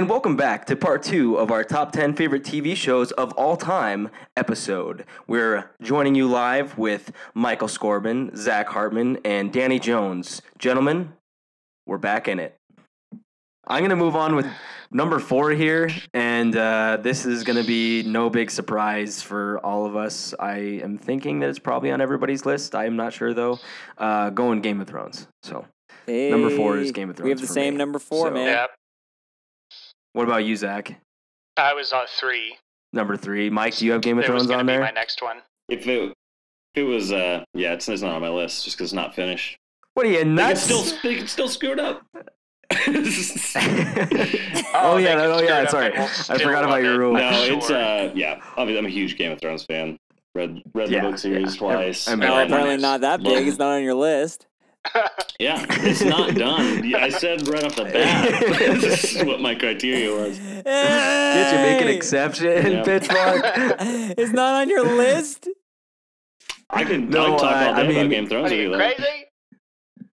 and welcome back to part two of our top 10 favorite TV shows of all time episode. We're joining you live with Michael Scorbin, Zach Hartman, and Danny Jones. Gentlemen, we're back in it. I'm going to move on with number four here, and uh, this is going to be no big surprise for all of us. I am thinking that it's probably on everybody's list. I am not sure, though. Uh, going Game of Thrones. So, Number four is Game of Thrones. We have the for same me. number four, So- man. Yeah, what about you, Zach? I was on three. Number three. Mike, do you have Game of it was Thrones gonna on be there? my next one. If it, if it was, uh, yeah, it's, it's not on my list just because it's not finished. What are you They can nuts? still, they can still screw it up. oh they yeah, can oh yeah. Sorry, we'll I forgot about love your it. rule. no, I'm it's uh, yeah. Obviously, I'm a huge Game of Thrones fan. Read read Yeah, the book series yeah. twice. I- I No, remember apparently not that big. It's not on your list. Yeah, it's not done. I said right off the bat. this is what my criteria was. Did you make an exception, Yeah. Pitchfork? it's not on your list. I can, No, I can talk I- all day I mean- about Game of Thrones Are you you like. crazy?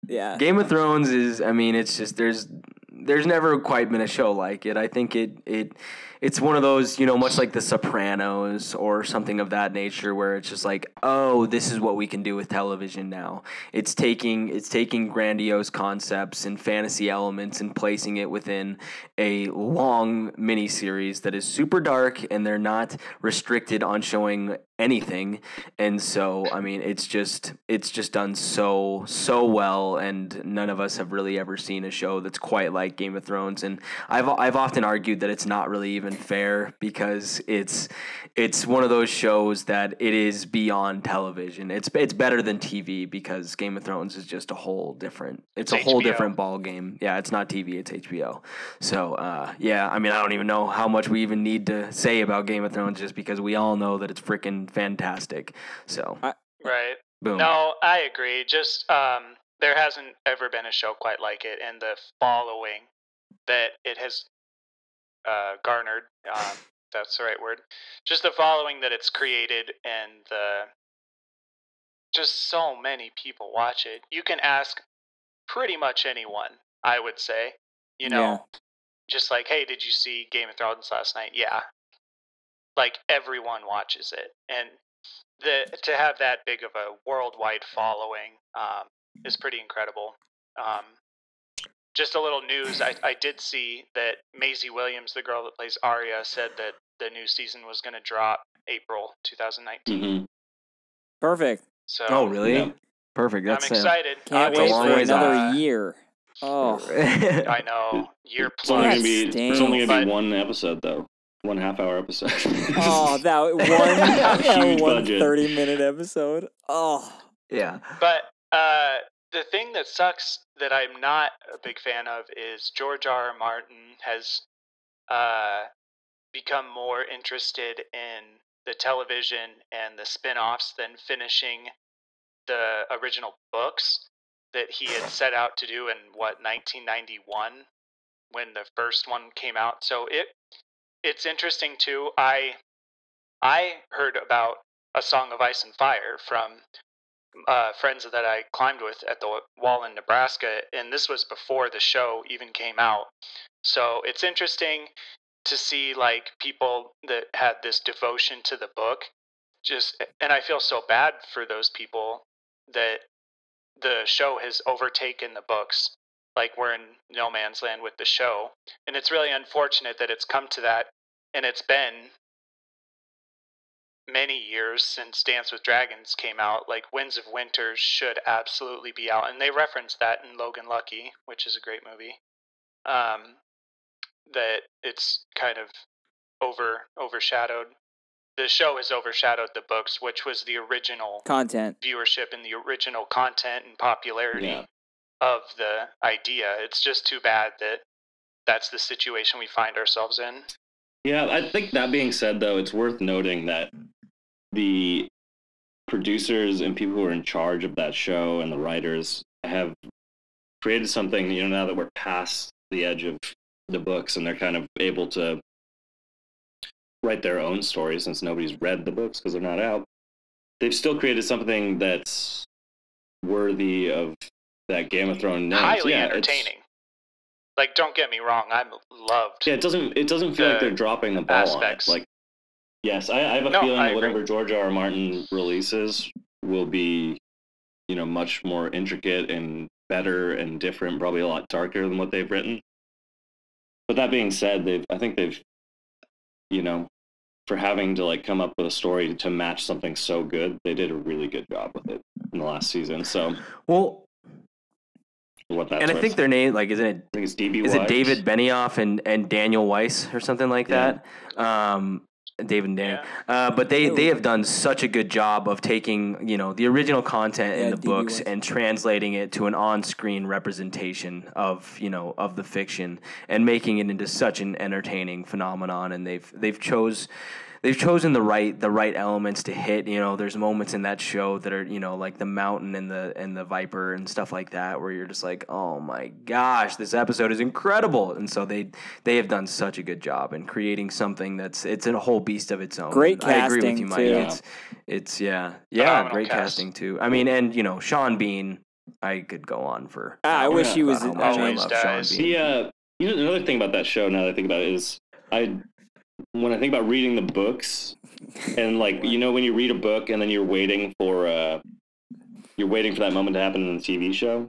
Yeah. Game of Thrones is. I mean, it's just there's there's never quite been a show like it. I think it it it's one of those you know much like The Sopranos or something of that nature where it's just like oh this is what we can do with television now. It's taking it's taking grandiose concepts and fantasy elements and placing it within a long miniseries that is super dark and they're not restricted on showing anything. And so i mean it's just it's just done so so well and none of us have really ever seen a show that's quite like game of thrones. And i've i've often argued that it's not really even fair because it's it's one of those shows that it is beyond television. It's it's better than tv because game of thrones is just a whole different it's, It's a whole HBO. different ball game yeah it's not tv it's hbo so uh, yeah i mean i don't even know how much we even need to say about game of thrones just because we all know that it's freaking fantastic so Right. boom No, I agree. Just um, there hasn't ever been a show quite like it, and the following that it has uh, garnered. Um, that's the right word. Just the following that it's created, and the just so many people watch it. You can ask pretty much anyone. I would say, you know, Yeah. Just like, hey, did you see Game of Thrones last night? Yeah. Like everyone watches it, and the to have that big of a worldwide following um, is pretty incredible. Um, just a little news: I, I did see that Maisie Williams, the girl that plays Arya, said that the new season was going to drop April 2019. Mhm. Perfect. So oh really Yeah. perfect I'm that's uh, excited. Can't That's wait for ways another uh, year. Oh. I know year It's only gonna be. It's only gonna But- be one episode though. One half hour episode. Oh, that one, that Huge one budget. 30 minute episode. Oh. yeah But uh, the thing that sucks that I'm not a big fan of is George R. R. Martin has uh, become more interested in the television and the spin offs than finishing the original books that he had set out to do in what 1991 when the first one came out. So it it's interesting too. I I heard about a Song of Ice and Fire from uh, friends that I climbed with at the wall in Nebraska, and this was before the show even came out. So it's interesting to see like people that had this devotion to the book, just and I feel so bad for those people that the show has overtaken the books. Like we're in no man's land with the show, and it's really unfortunate that it's come to that, and it's been many years since Dance with Dragons came out. Like Winds of Winter should absolutely be out, and they reference that in Logan Lucky, which is a great movie. Um, that it's kind of over overshadowed. The show has overshadowed the books, which was the original Content. viewership and the original content and popularity Yeah. of the idea. It's just too bad that that's the situation we find ourselves in. Yeah, I think that being said, though, it's worth noting that the producers and people who are in charge of that show and the writers have created something, you know, now that we're past the edge of the books and they're kind of able to write their own stories since nobody's read the books because they're not out. They've still created something that's worthy of that Game of Thrones name. Highly Yeah, entertaining. Like, don't get me wrong, I'm loved. Yeah, it doesn't it doesn't feel like they're dropping the ball on it. Like, yes, I, I have a No, feeling I that agree. whatever George R. R. Martin releases will be, you know, much more intricate and better and different, probably a lot darker than what they've written. But that being said, they've I think they've, you know, for having to like come up with a story to match something so good, they did a really good job with it in the last season. So Well, what that's and I think their name, like, isn't it I think it's DB. is it David Benioff and, and Daniel Weiss or something like Yeah. that? Um, David and Dan. Yeah. Uh, but they, they have done such a good job of taking you know the original content Yeah, in the DB books Weiss. and translating it to an on-screen representation of you know of the fiction and making it into such an entertaining phenomenon. And they've they've chose they've chosen the right the right elements to hit. You know, there's moments in that show that are you know like the mountain and the and the viper and stuff like that where you're just like, oh my gosh, this episode is incredible. And so they they have done such a good job in creating something that's it's a whole beast of its own. Great I agree with casting, you, Mike. too. It's it's yeah yeah Phenomenal great cast. casting too. I mean, and you know Sean Bean. I could go on for. Ah, I wish he was how in- much I love does. Sean Bean. The uh, you know another thing about that show now that I think about it is I when I think about reading the books and like you know when you read a book and then you're waiting for uh you're waiting for that moment to happen in the TV show.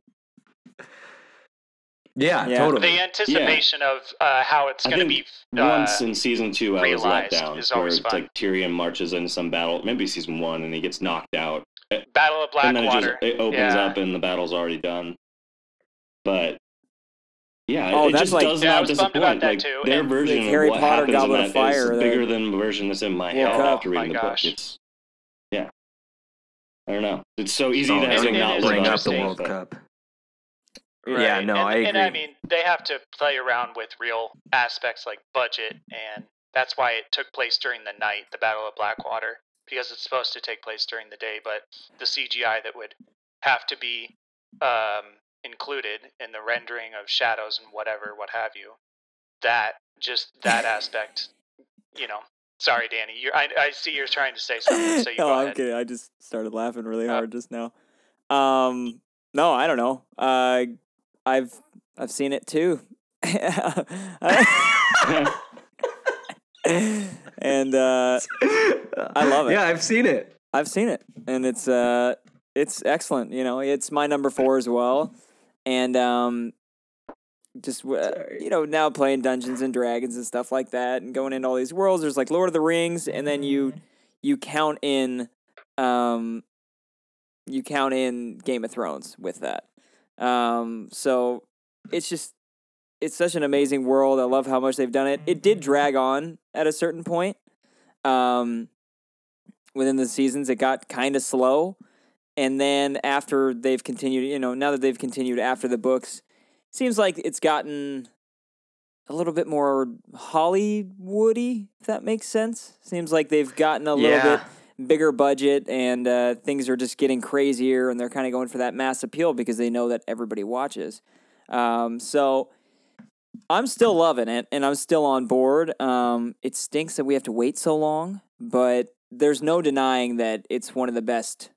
Yeah, Yeah. totally. The anticipation of uh, how it's going to be. Uh, Once in season two, I was let down. is Where always it's fun. like Tyrion marches into some battle, maybe season one, and he gets knocked out, Battle of Black and then it just it opens Yeah. up and the battle's already done. But yeah, Oh, it that's just like- does Yeah, not disappoint. about that like too, their and- version Like of Harry what Potter, happens in Goblet that of is Fire, the- bigger than the version that's in my head Cup. after reading My the gosh. book. It's yeah, I don't know. It's so easy Oh, to have isn't it it not is live bring up up the. World but- Cup. Right. Yeah, no, and, I And I mean, they have to play around with real aspects like budget, and that's why it took place during the night, the Battle of Blackwater, because it's supposed to take place during the day. But the CGI that would have to be um, included in the rendering of shadows and whatever, what have you, that just that aspect, you know. Sorry, Danny. You're, I, I see you're trying to say something, so you no, go I'm ahead. kidding. I just started laughing really Uh, hard just now. Um, no, I don't know. Uh, I've I've seen it too, and uh, I love it. Yeah, I've seen it. I've seen it, and it's uh, it's excellent. You know, it's my number four as well, and um, just uh, you know now playing Dungeons and Dragons and stuff like that, and going into all these worlds. There's like Lord of the Rings, and then you you count in, um, you count in Game of Thrones with that. Um, so it's just it's such an amazing world. I love how much they've done it. It did drag on at a certain point. Um, within the seasons, it got kind of slow, and then after they've continued, you know, now that they've continued after the books, seems like it's gotten a little bit more Hollywoody. If that makes sense, seems like they've gotten a little Yeah. bit bigger budget and uh, things are just getting crazier and they're kind of going for that mass appeal because they know that everybody watches. Um, so I'm still loving it and I'm still on board. Um, it stinks that we have to wait so long, but there's no denying that it's one of the best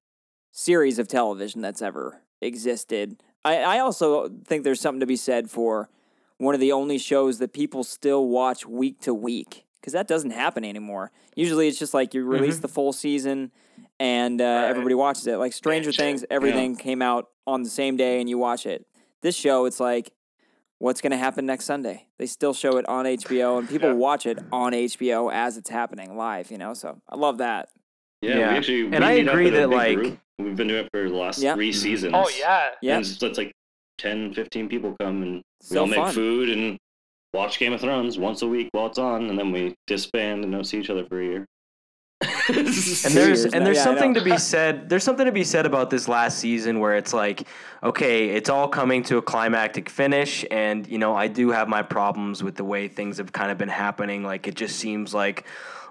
series of television that's ever existed. I, I also think there's something to be said for one of the only shows that people still watch week to week because that doesn't happen anymore. Usually it's just like you release the full season and uh, Right. everybody watches it. Like Stranger it. Things, everything came out on the same day and you watch it. This show, it's like, what's going to happen next Sunday? They still show it on HBO and people Yeah. watch it on HBO as it's happening live, you know? So I love that. Yeah, Yeah. we actually. We and I agree that like group. we've been doing it for the last Yeah. three mm-hmm. seasons. Oh yeah, Yeah. And so it's like 10, 15 people come and we So all make fun. food and watch Game of Thrones once a week while it's on, and then we disband and don't see each other for a year. And there's and there's Yeah, something to be said. There's something to be said about this last season where it's like, okay, it's all coming to a climactic finish, and you know I do have my problems with the way things have kind of been happening. Like it just seems like,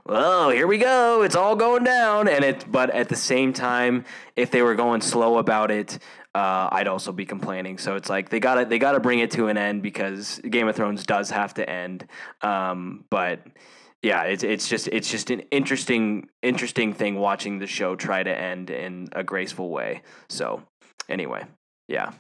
oh, here we go, it's all going down, and it. But at the same time, if they were going slow about it, uh, I'd also be complaining. So it's like they got to they got to bring it to an end because Game of Thrones does have to end. Um, but yeah, it's it's just it's just an interesting interesting thing watching the show try to end in a graceful way. So anyway, yeah.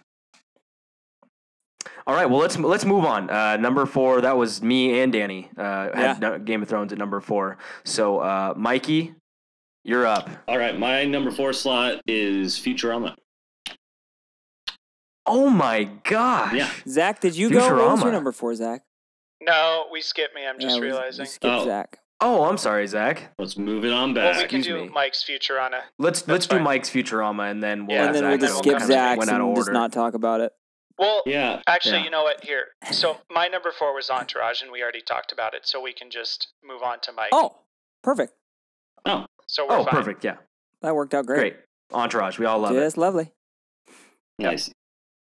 All right, well let's let's move on. Uh, number four, that was me and Danny. Uh, had no- Game of Thrones at number four. So, uh, Mikey, you're up. All right, my number four slot is Futurama. Oh my gosh! Yeah. Zach, did you go? What was your Futurama. number four, Zach? No, we skipped me. I'm just Yeah, we- realizing. We skipped Oh. Zach. Oh, I'm sorry, Zach. Let's move it on back. well, back. we can excuse do me. Mike's Futurama. Let's let's do. Mike's Futurama, and then we'll Yeah, and then Zach we'll just skip kinda Zach's went out of and just not talk about it. Well, yeah. actually, Yeah. you know what? Here, so my number four was Entourage, and we already talked about it, so we can just move on to Mike. Oh, perfect. Oh, so we're Oh, fine. perfect. Yeah, That worked out great. great. Entourage, we all love it. Just lovely. Nice.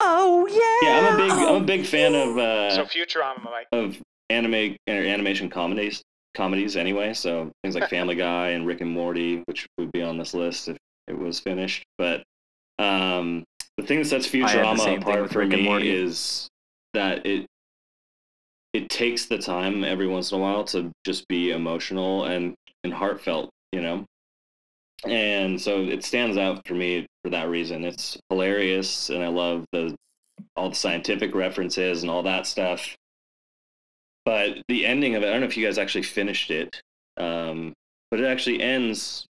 Oh yeah. Yeah, I'm a big I'm Oh, a big fan of uh, So Futurama, Mike. of anime or animation comedies comedies anyway. So things like Family Guy and Rick and Morty, which would be on this list if it was finished. But um, the thing that sets I had the Futurama apart for me is that it it takes the time every once in a while to just be emotional and and heartfelt, you know. And so it stands out for me for that reason. It's hilarious, and I love the all the scientific references and all that stuff. But the ending of it, I don't know if you guys actually finished it, um, but it actually ends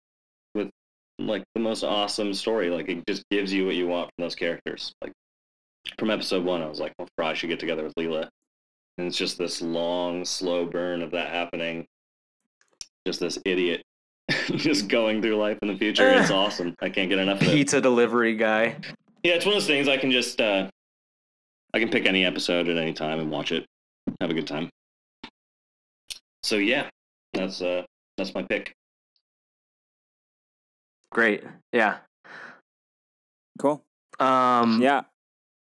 like the most awesome story. Like it just gives you what you want from those characters. Like from episode one, I was like, well, Fry should get together with Leela, and it's just this long, slow burn of that happening. Just this idiot, just going through life in the future. It's awesome. I can't get enough of it. Pizza delivery guy. Yeah, it's one of those things I can just uh I can pick any episode at any time and watch it. Have a good time. So yeah, that's uh that's my pick. Great. Yeah. Cool. Um, Yeah.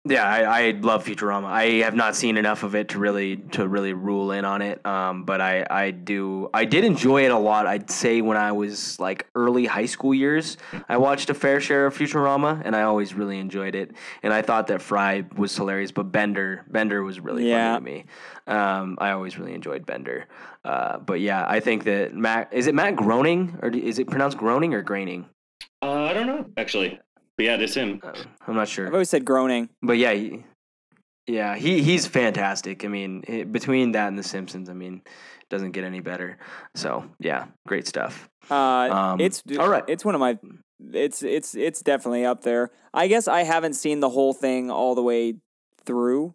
Yeah, I, I love Futurama. I have not seen enough of it to really to really rule in on it. Um, but I, I do I did enjoy it a lot. I'd say when I was like early high school years, I watched a fair share of Futurama, and I always really enjoyed it. And I thought that Fry was hilarious, but Bender Bender was really Yeah. funny to me. Um, I always really enjoyed Bender. Uh, but yeah, I think that Matt is it Matt Groening or is it pronounced Groening or Graining? Uh I don't know, actually. But yeah, it's him. Uh, I'm not sure. I've always said groaning. But yeah, he, yeah, he he's fantastic. I mean, i between that and The Simpsons, I mean, it doesn't get any better. So yeah, great stuff. Uh, Um, it's all right. It's one of my. It's it's it's definitely up there. I guess I haven't seen the whole thing all the way through,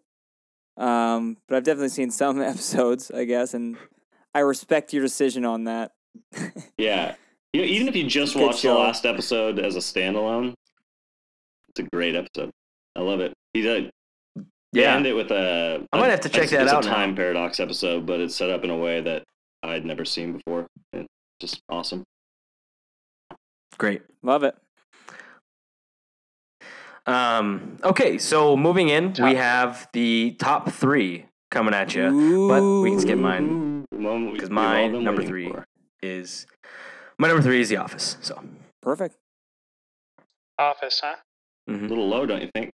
um, but I've definitely seen some episodes. I guess, and I respect your decision on that. Yeah. You know, even if you just Good watch the last episode as a standalone, it's a great episode. I love it. He did Yeah, end it with a I might have to check it's, that it's out a now. time paradox episode, but it's set up in a way that I'd never seen before. It's just awesome. great. Love it. Um, okay, so moving in, we have the top three coming at you. but we can skip mine. The moment we- Because we've all mine been number three for. is my number three is The Office. So Perfect. Office, huh? A mhm. little low, don't you think?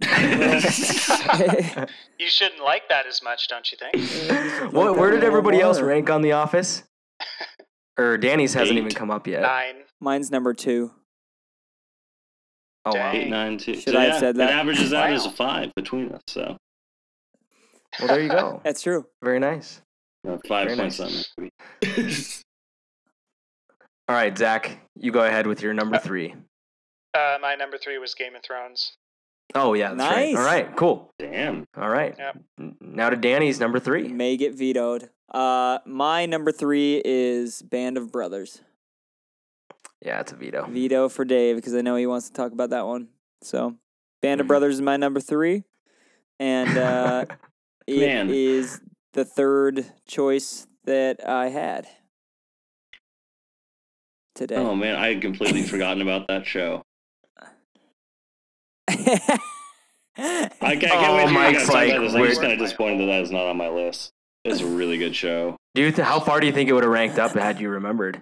You shouldn't like that as much, don't you think? what, where did everybody else rank on The Office? Or Danny's hasn't Eight. even come up yet. Nine. Mine's number two. Oh wow. Eight, nine, two. Should so, I have said that? It averages out as a five between us. So Well, there you go. That's true. Very nice. uh, five Very point nice. something. All right, Zach, you go ahead with your number three. Uh, my number three was Game of Thrones. Oh yeah, that's right. Nice. All right, cool. Damn. All right. Yep. Now to Danny's number three. May get vetoed. Uh, my number three is Band of Brothers. Yeah, it's a veto. Veto for Dave because I know he wants to talk about that one. So, Band of Mhm. Brothers is my number three, and uh, it Man. is the third choice that I had today. Oh man, I had completely forgotten about that show. I can't, Oh, wait you Mike's guys talk like. I'm just kind of disappointed that that is not on my list. It's a really good show. do you th- how far do you think it would have ranked up had you remembered?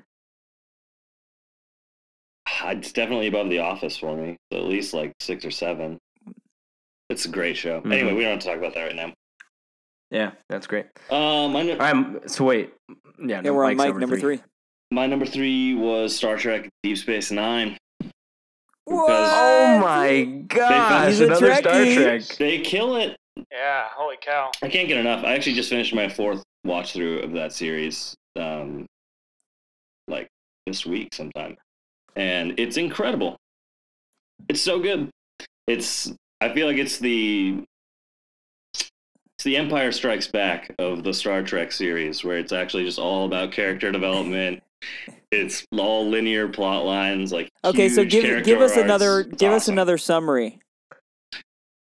It's definitely above The Office for me. So at least like six or seven. It's a great show. Mhm. Anyway, we don't have to talk about that right now. Yeah, that's great. Um, my, nu- All right, so wait. Yeah, yeah, no, we're on Mike number three. my number three was Star Trek Deep Space Nine. Because Oh my gosh! He's a Another Star Trek. they kill it. Yeah, holy cow. I can't get enough. I actually just finished my fourth watch through of that series, um, like this week sometime, and it's incredible. It's so good. It's. I feel like it's the. It's the Empire Strikes Back of the Star Trek series, where it's actually just all about character development. It's all linear plot lines, like Okay, so give give us arcs. another It's give us another summary.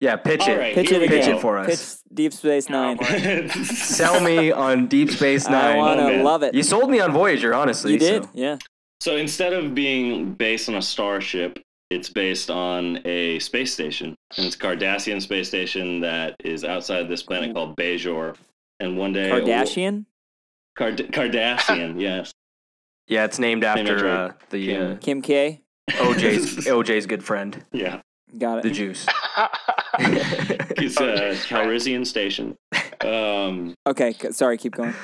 Yeah, pitch All it. right, Pitch it we again. Pitch it for us. Pitch Deep Space Nine. Sell me on Deep Space Nine. I Nine. want Oh, to man. love it. You sold me on Voyager, honestly. You did, so- yeah. So instead of being based on a starship, it's based on a space station. And it's a Cardassian space station that is outside this planet mm. called Bajor. And one day. Kardashian. Card- Cardassian, yes. Yeah, it's named Named after after uh, the Kim. uh, Kim K. OJ's OJ's good friend, Yeah. Got it. the. Juice. It's a Calrissian station. Um, Okay, sorry. Keep going.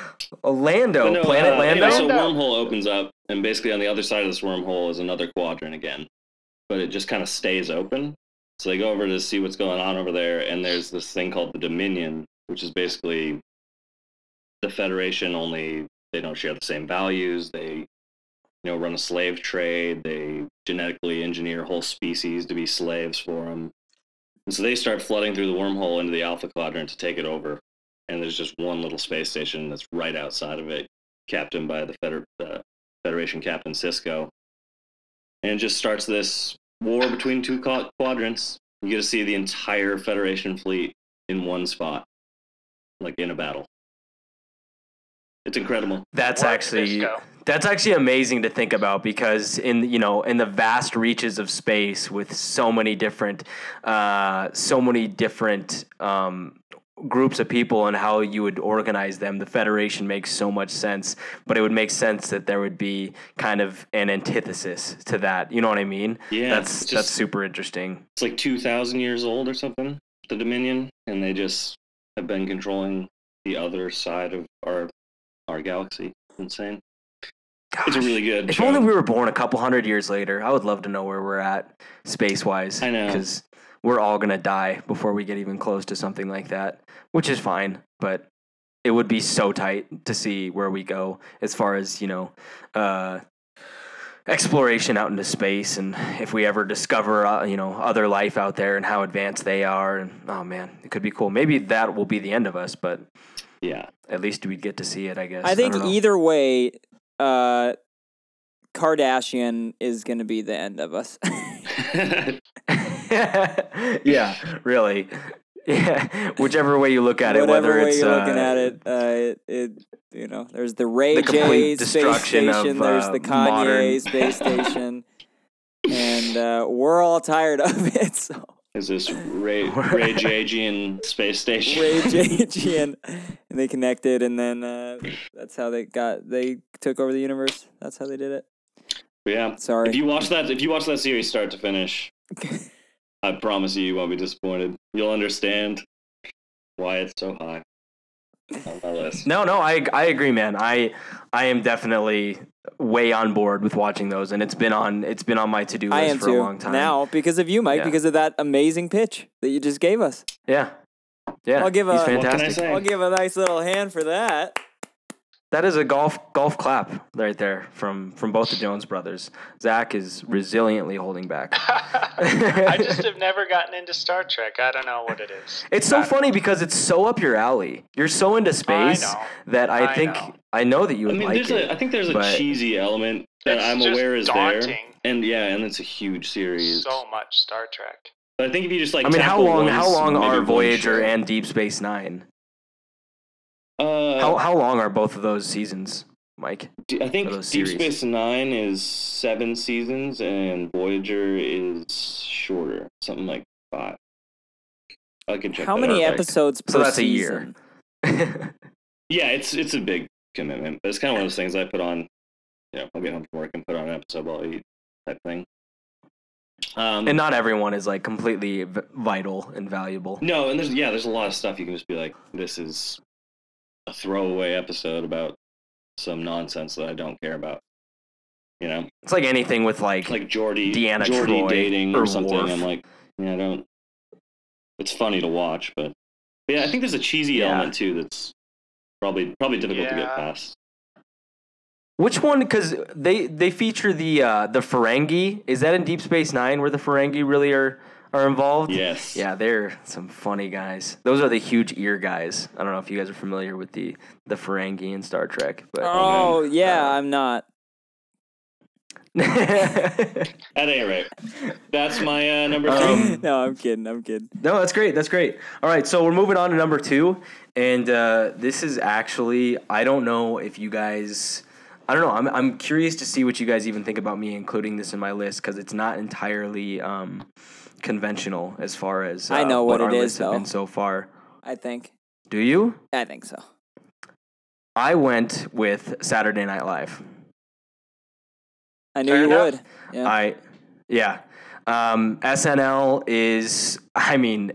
Lando, but no, Planet uh, Lando. anyway, so a wormhole opens up, and basically on the other side of this wormhole is another quadrant again. But it just kind of stays open. So they go over to see what's going on over there, and there's this thing called the Dominion, which is basically the Federation. Only they don't share the same values. They, you know, run a slave trade. They genetically engineer whole species to be slaves for them. And so they start flooding through the wormhole into the Alpha Quadrant to take it over. And there's just one little space station that's right outside of it, captained by the Feder- uh, Federation Captain Sisko. And it just starts this war between two qua- quadrants. You get to see the entire Federation fleet in one spot, like in a battle. It's incredible. That's Work actually Sisko. That's actually amazing to think about because in you know in the vast reaches of space with so many different uh, so many different um, groups of people and how you would organize them, the Federation makes so much sense. But it would make sense that there would be kind of an antithesis to that. You know what I mean? Yeah, that's it's that's super interesting. It's like 2,000 years old or something, the Dominion, and they just have been controlling the other side of our our galaxy. Insane. It's a really good If show. only we were born a couple hundred years later, I would love to know where we're at space wise. I know. Because we're all going to die before we get even close to something like that, which is fine. But it would be so tight to see where we go as far as, you know, uh, exploration out into space and if we ever discover uh, you know other life out there and how advanced they are and oh man it could be cool maybe that will be the end of us but yeah. at least we'd get to see it i guess I think don't either way, uh, Kardashian is going to be the end of us. yeah, really. Yeah, whichever way you look at it, whether way it's you're uh, looking at it, uh, it, it, you know, there's the Ray The J space destruction of, station, there's uh, the Kanye modern- space station, and uh, we're all tired of it. So Is this Ray Ray Jagian space station? Ray J and, and they connected, and then uh, that's how they got they took over the universe. That's how they did it. Yeah. Sorry. If you watch that, if you watch that series start to finish, I promise you, you won't be disappointed. You'll understand why it's so high on my list. No, no, I I agree, man. I I am definitely way on board with watching those, and it's been on it's been on my to do list I am for too a long time. now because of you, Mike. Yeah. Because of that amazing pitch that you just gave us. yeah, yeah, I'll give He's a fantastic. i'll give a nice little hand for that. That is a golf golf clap right there from from both the Jones brothers. Zach is resiliently holding back. I just have never gotten into Star Trek. I don't know what it is. It's so I- funny because it's so up your alley. You're so into space know. that I, I think know. I know that you I would mean, like there's it. a, I think there's a cheesy element that I'm aware is there, and yeah, and it's a huge series. So much Star Trek. but I think if you just like, I mean, how long? How long are Voyager and Deep Space Nine? Uh, How how long are both of those seasons, Mike? I think Are those Deep series? Space Nine is seven seasons, and Voyager is shorter, something like five. I can check. How many out. Perfect. episodes per So that's a year. Yeah, it's it's a big commitment, but it's kind of one of those things I put on. You know, I'll get home from work and put on an episode while I eat, type thing. Um, and not everyone is like completely v- vital and valuable. no, and there's yeah, there's a lot of stuff you can just be like, this is a throwaway episode about some nonsense that I don't care about. You know, It's like anything with like, like Geordi, Deanna Geordi Troi dating or, or something. Worf. I'm like, yeah, I don't. It's funny to watch, but, but yeah, I think there's a cheesy Yeah. element too that's probably probably difficult to get past. which one? Because they they feature the uh, the Ferengi. Is that in Deep Space Nine where the Ferengi really are are involved? Yes. Yeah, they're some funny guys. Those are the huge ear guys. I don't know if you guys are familiar with the the Ferengi in Star Trek, but Oh yeah, Uh, I'm not. At any rate, that's my uh, number three. Um, no, I'm kidding. I'm kidding. No, that's great. That's great. All right, so we're moving on to number two, and uh, this is actually I don't know if you guys. I don't know. I'm I'm curious to see what you guys even think about me including this in my list because it's not entirely um, conventional as far as uh, I know what our it is, lists have been though. so far. I think. Do you? I think so. I went with Saturday Night Live. I knew Fair you enough. would. Yeah. I, yeah. Um, SNL is, I mean,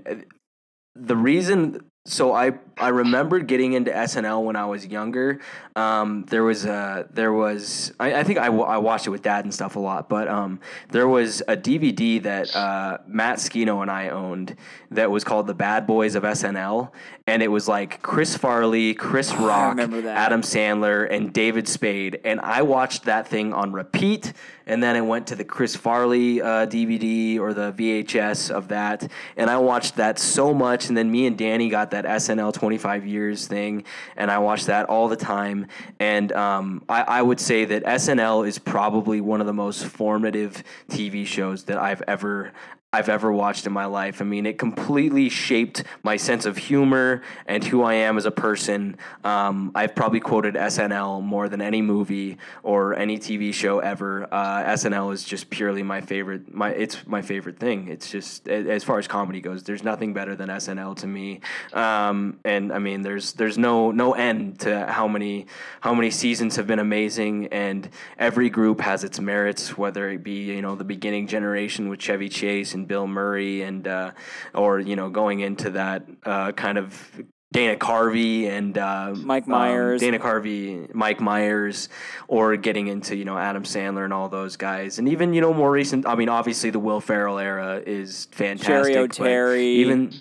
the reason. So I I remembered getting into SNL when I was younger. Um, there was a there was I, I think I, I watched it with dad and stuff a lot, but um, there was a DVD that uh, Matt Skino and I owned that was called The Bad Boys of SNL, and it was like Chris Farley, Chris Oh, Rock, remember. Adam Sandler, and David Spade, and I watched that thing on repeat. And then I went to the Chris Farley uh, DVD or the VHS of that, and I watched that so much. And then me and Danny got that SNL 25 years thing, and I watched that all the time. And um, I, I would say that SNL is probably one of the most formative TV shows that I've ever I've ever watched in my life. I mean, it completely shaped my sense of humor and who I am as a person. Um, I've probably quoted SNL more than any movie or any TV show ever. Uh, SNL is just purely my favorite. My it's my favorite thing. It's just as far as comedy goes, there's nothing better than SNL to me. Um, and I mean, there's there's no no end to how many how many seasons have been amazing, and every group has its merits, whether it be you know the beginning generation with Chevy Chase and Bill Murray, and uh, or you know going into that uh, kind of Dana Carvey and uh, Mike um, Myers. Dana Carvey, Mike Myers, or getting into you know Adam Sandler and all those guys, and even you know more recent. I mean, obviously the Will Ferrell era is fantastic. Cheri but Oteri. even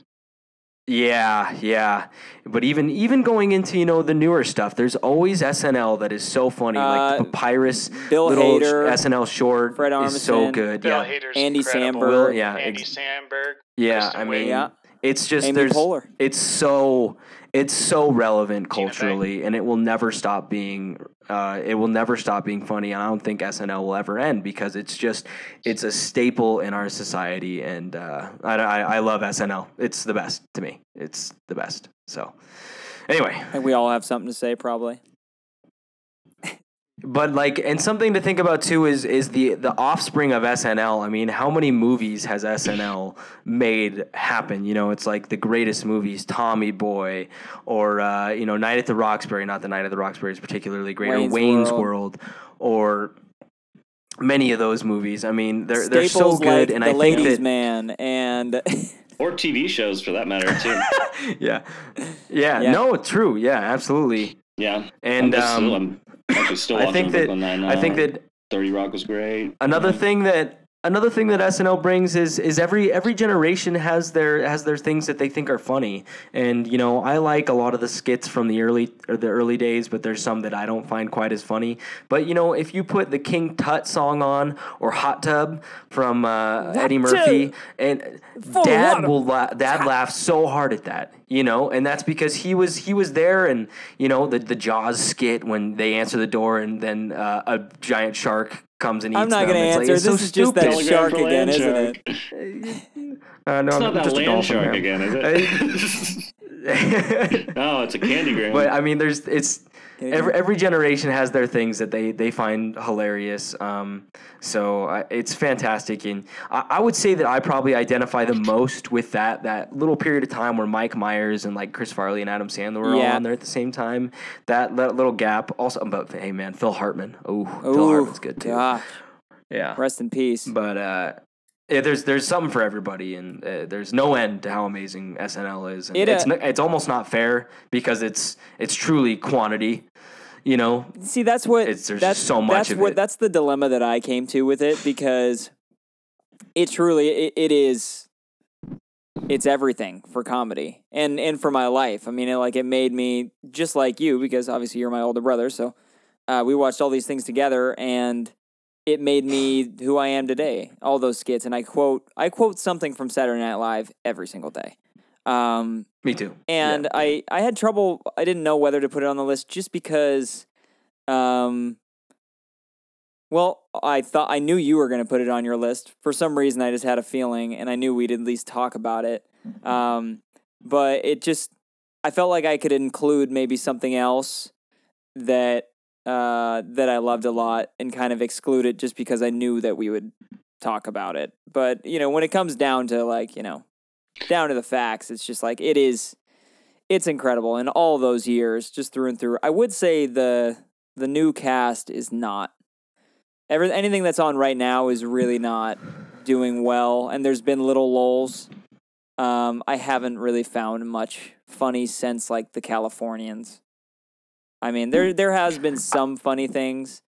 yeah, yeah, but even even going into you know the newer stuff, there's always SNL that is so funny, like the Uh, Papyrus Bill little Hader, SNL short Fred is so good. Bill yeah, Hader's Andy incredible. Samberg. Will, yeah, Andy ex- Samberg. yeah. Kristen I mean, Yeah. it's just Amy there's Poehler. it's so it's so relevant culturally and it will never stop being uh, it will never stop being funny and i don't think snl will ever end because it's just it's a staple in our society and uh, I, I, I love snl it's the best to me. It's the best. So anyway. I think we all have something to say, probably. But like and something to think about too is is the the offspring of SNL. I mean, how many movies has SNL made happen? You know, it's like the greatest movies, Tommy Boy, or uh, you know, Night at the Roxbury. Not the Night at the Roxbury is particularly great, Wayne's or Wayne's World. World, or many of those movies. I mean, they're they're so good, like and the I think Ladies that Man and or TV shows for that matter too. yeah. yeah, Yeah. no, true, yeah, absolutely. Yeah, And I'm, um, still, I'm actually still I think that I think that Thirty Rock was great. another thing that another thing that SNL brings is is every every generation has their has their things that they think are funny. And you know, I like a lot of the skits from the early or the early days, but there's some that I don't find quite as funny. But you know, if you put the King Tut song on or Hot Tub from uh, Eddie Murphy, and Full Dad will la- Dad laughs so hard at that. You know, and that's because he was he was there, and you know the the Jaws skit when they answer the door, and then uh, a giant shark comes and eats I'm not gonna It's like, answer. it's this so is just that stupid. Telegram shark again, land isn't shark. it? Uh, no, It's I'm not that just a land dolphin shark man. again, is it? no, it's a candy gram. but I mean, there's it's Candy every every generation has their things that they they find hilarious. Um, so I, it's fantastic, and I, I would say that I probably identify the most with that that little period of time where Mike Myers and like Chris Farley and Adam Sandler were all on there at the same time. That, that little gap. Also, but hey man, Phil Hartman. Oh, Phil Hartman's good too. Yeah. Rest in peace. But uh, yeah, there's there's something for everybody, and uh, there's no end to how amazing SNL is. And It, it's uh, n- it's almost not fair because it's it's truly quantity. You know, See, that's what It's- there's that's so much that's of what it. that's the dilemma that I came to with it because it truly it, it is it's everything for comedy and and for my life. I mean, it, like it made me just like you because obviously you're my older brother, so uh, we watched all these things together and it made me who I am today. All those skits and I quote I quote something from Saturday Night Live every single day. Um, me too. and Yeah. I I had trouble. I didn't know whether to put it on the list just because, um, well, I thought I knew you were going to put it on your list for some reason. I just had a feeling, and I knew we'd at least talk about it. Um, but it just I felt like I could include maybe something else that uh that I loved a lot and kind of exclude it just because I knew that we would talk about it. But you know, when it comes down to like you know down to the facts, it's just like it is it's incredible in all those years, just through and through. I would say the the new cast is not every anything that's on right now is really not doing well, and there's been little lulls. Um, I haven't really found much funny since like the Californians. I mean, there there has been some funny things,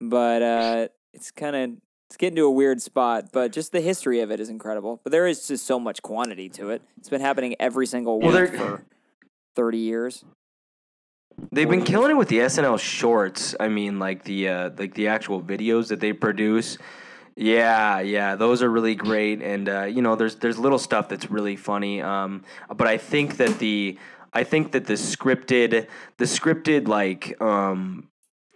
but uh, it's kind of it's getting to a weird spot. But just the history of it is incredible. But there is just so much quantity to it. It's been happening every single Well, week there- for thirty years. They've been killing it with the SNL shorts. I mean, like the uh, like the actual videos that they produce. Yeah, yeah, those are really great, and uh, you know, there's there's little stuff that's really funny. Um, but I think that the I think that the scripted the scripted like um,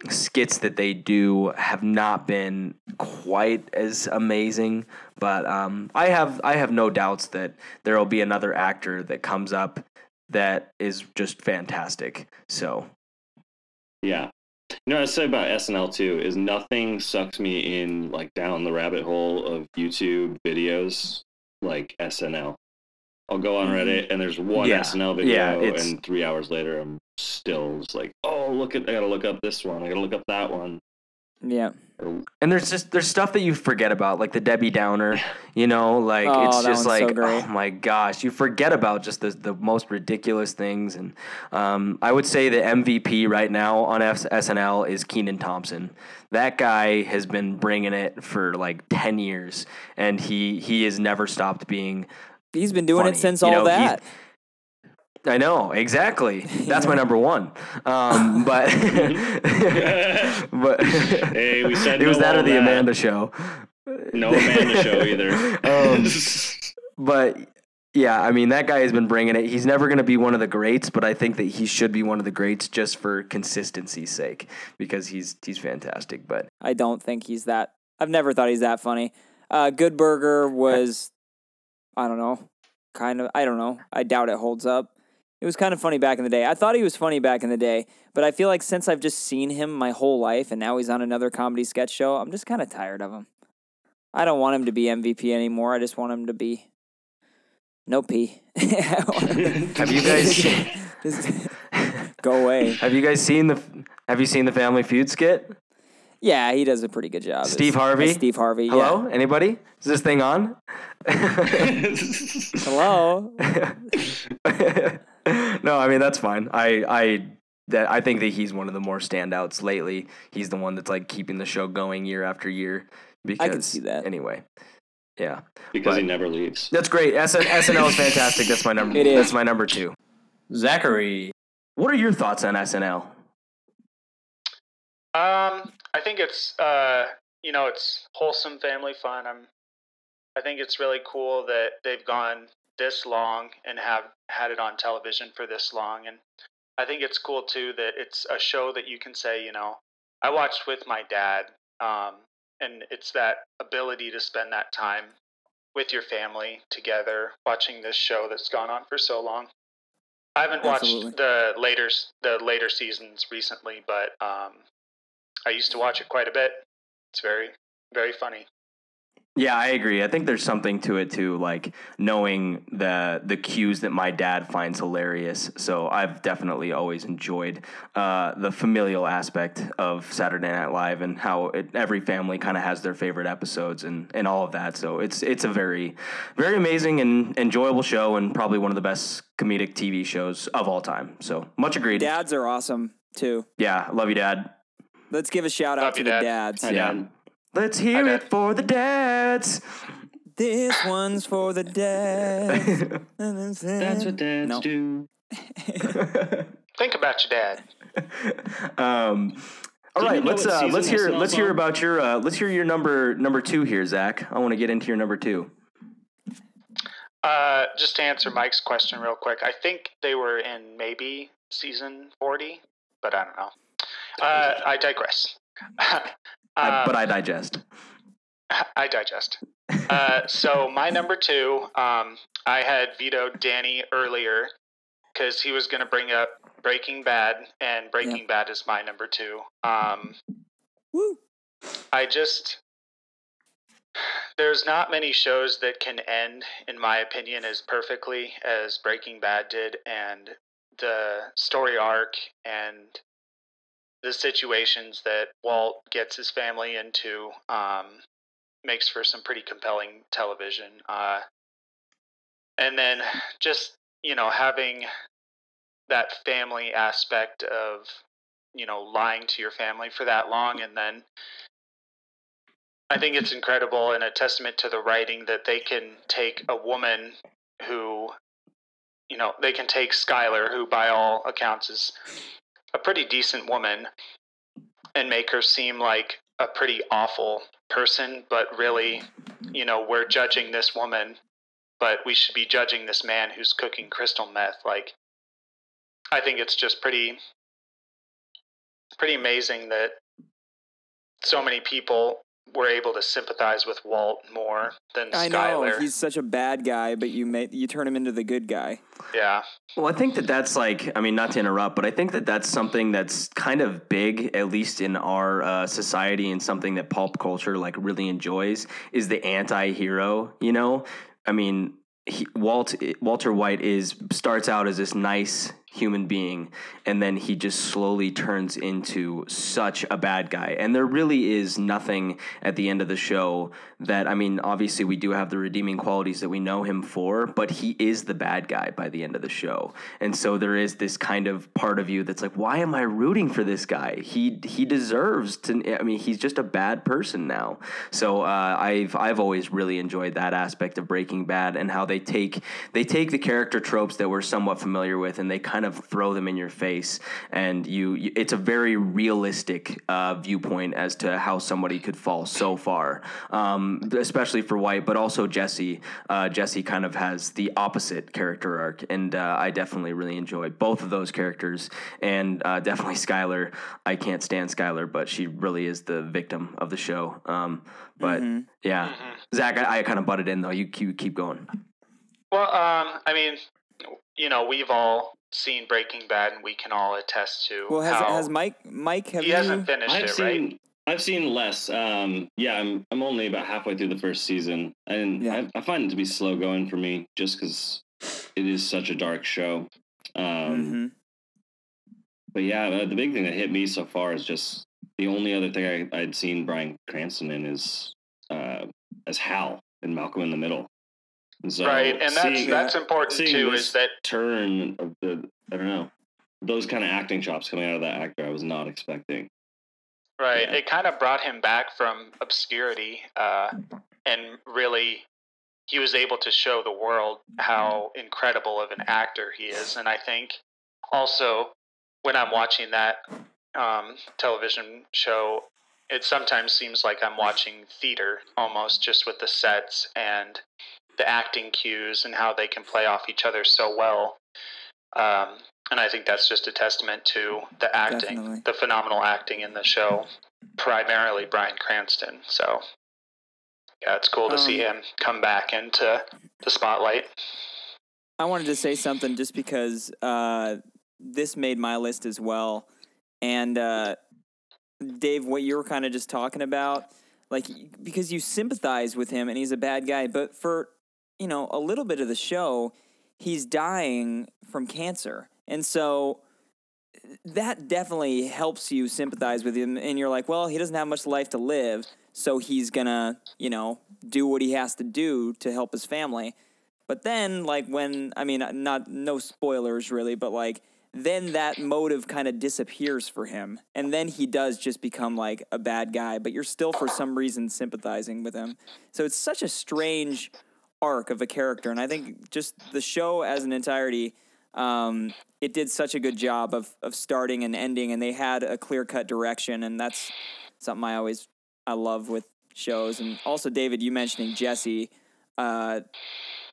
skits that they do have not been quite as amazing. But um, I have I have no doubts that there will be another actor that comes up that is just fantastic. So Yeah. You know what I say about SNL too is nothing sucks me in like down the rabbit hole of YouTube videos like SNL. I'll go on Reddit and there's one Mm-hmm. Yeah. SNL video Yeah, and three hours later I'm still just like, oh look at I gotta look up this one, I gotta look up that one. Yeah. And there's just there's stuff that you forget about, like the Debbie Downer. You know, like Oh, it's just one's so like oh my gosh, you forget about just the the most ridiculous things. And um, I would say the MVP right now on F- SNL is Kenan Thompson. That guy has been bringing it for like ten years, and he he has never stopped being He's been doing Funny. it since You all know, he's- that. I know exactly. That's my number one. Um, but but Hey, we said it was no that or all the that. Amanda Show. no Amanda show either. Um, but yeah, I mean that guy has been bringing it. He's never going to be one of the greats, but I think that he should be one of the greats just for consistency's sake because he's he's fantastic. But I don't think he's that. I've never thought he's that funny. Uh, Good Burger was, I don't know, kind of. I don't know. I doubt it holds up. It was kind of funny back in the day. I thought he was funny back in the day, but I feel like since I've just seen him my whole life and now he's on another comedy sketch show, I'm just kind of tired of him. I don't want him to be MVP anymore. I just want him to be no P. have you guys Just go away? have you guys seen the Have you seen the Family Feud skit? Yeah, he does a pretty good job. Steve as Harvey? Steve Harvey. Hello, anybody? Is this thing on? Hello. No, I mean that's fine. I I that I think that he's one of the more standouts lately. He's the one that's like keeping the show going year after year. Because I can see that. Anyway, yeah, because he never leaves. that's great. SN, SNL is fantastic. That's my number. It is. That's my number two. Zachary. What are your thoughts on SNL? Um, I think it's uh, you know, it's wholesome family fun. I'm, I think it's really cool that they've gone this long and have had it on television for this long, and I think it's cool too that it's a show that you can say, you know, I watched with my dad, um, and it's that ability to spend that time with your family together watching this show that's gone on for so long. I haven't Absolutely. watched the later the later seasons recently, but um, I used to watch it quite a bit. It's very very funny. Yeah, I agree. I think there's something to it too, like knowing the the cues that my dad finds hilarious. So I've definitely always enjoyed uh, the familial aspect of Saturday Night Live and how it, every family kind of has their favorite episodes and, and all of that. So it's it's a very very amazing and enjoyable show and probably one of the best comedic TV shows of all time. So much agreed. Dads are awesome. too. Yeah, love you, Dad. Let's give a shout Love out to you, the dads. Hi, Yeah. Dad. Let's hear it for the dads. This one's for the dads. That's what dads No. do. Think about your dad. um, all Do you know let's uh, let's hear let's hear about your uh, let's hear your number number two here, Zach. I want to get into your number two. Uh, just to answer Mike's question real quick, I think they were in maybe season 40, but I don't know. Uh, I digress. I, Um, but I digest. I digest. Uh, so my number two, um, I had vetoed Danny earlier because he was going to bring up Breaking Bad, and Breaking Bad is my number two. Um, Woo. I just there's not many shows that can end, in my opinion, as perfectly as Breaking Bad did, and the story arc and the situations that Walt gets his family into um, makes for some pretty compelling television. Uh, and then just you know having that family aspect of you know lying to your family for that long and then I think it's incredible and a testament to the writing that they can take a woman who, you know, they can take Skyler, who by all accounts is a pretty decent woman, and make her seem like a pretty awful person, but really, you know, we're judging this woman, but we should be judging this man who's cooking crystal meth. Like, I think it's just pretty, pretty amazing that so many people were able to sympathize with Walt more than I Skyler. know he's such a bad guy, but you make you turn him into the good guy. yeah, Well, I think that that's like, I mean, not to interrupt, but I think that that's something that's kind of big, at least in our uh, society, and something that pulp culture like really enjoys is the anti-hero. You know, I mean, he, Walt Walter White is starts out as this nice human being, and then he just slowly turns into such a bad guy. And there really is nothing at the end of the show that, I mean, obviously we do have the redeeming qualities that we know him for, but he is the bad guy by the end of the show. And so there is this kind of part of you that's like, why am I rooting for this guy? He he deserves to. I mean, he's just a bad person now. So uh, I've I've always really enjoyed that aspect of Breaking Bad and how they take they take the character tropes that we're somewhat familiar with and they kind of throw them in your face. And you, you it's a very realistic uh, viewpoint as to how somebody could fall so far, um, especially for White, but also Jesse. Uh, Jesse kind of has the opposite character arc, and uh, I definitely really enjoy both of those characters, and uh, definitely Skyler. I can't stand Skyler, but she really is the victim of the show. Um, but yeah, Zach, I, I kind of butted in though. You, you keep going. Well, um, I mean, you know, we've all seen Breaking Bad, and we can all attest to Well, has how has Mike Mike have he you? hasn't finished I've it, seen right? I've seen less. Um, yeah, I'm I'm only about halfway through the first season, and Yeah. I, I find it to be slow going for me, just because it is such a dark show. Um, Mhm. But yeah, uh, the big thing that hit me so far is just the only other thing I, I'd seen Bryan Cranston in is uh, as Hal in Malcolm in the Middle. So right, and that's that's important too. Is that turn of the I don't know those kind of acting chops coming out of that actor I was not expecting. Right. Yeah. It kind of brought him back from obscurity, uh, and really, he was able to show the world how incredible of an actor he is. And I think also when I'm watching that um, television show, it sometimes seems like I'm watching theater almost, just with the sets and the acting cues and how they can play off each other so well. Um, and I think that's just a testament to the acting, Definitely. the phenomenal acting in the show, primarily Bryan Cranston. So, yeah, it's cool to see Um, him come back into the spotlight. I wanted to say something just because uh, this made my list as well. And uh, Dave, what you were kind of just talking about, like because you sympathize with him and he's a bad guy, but for you know a little bit of the show, he's dying from cancer, and so that definitely helps you sympathize with him. And you're like, well, he doesn't have much life to live, so he's gonna you know do what he has to do to help his family. But then, like when I mean, not no spoilers really, but like then that motive kind of disappears for him, and then he does just become like a bad guy. But you're still for some reason sympathizing with him. So it's such a strange arc of a character, and I think just the show as an entirety. Um, it did such a good job of of starting and ending, and they had a clear cut direction, and that's something I always I love with shows. And also, David, you mentioning Jesse, uh,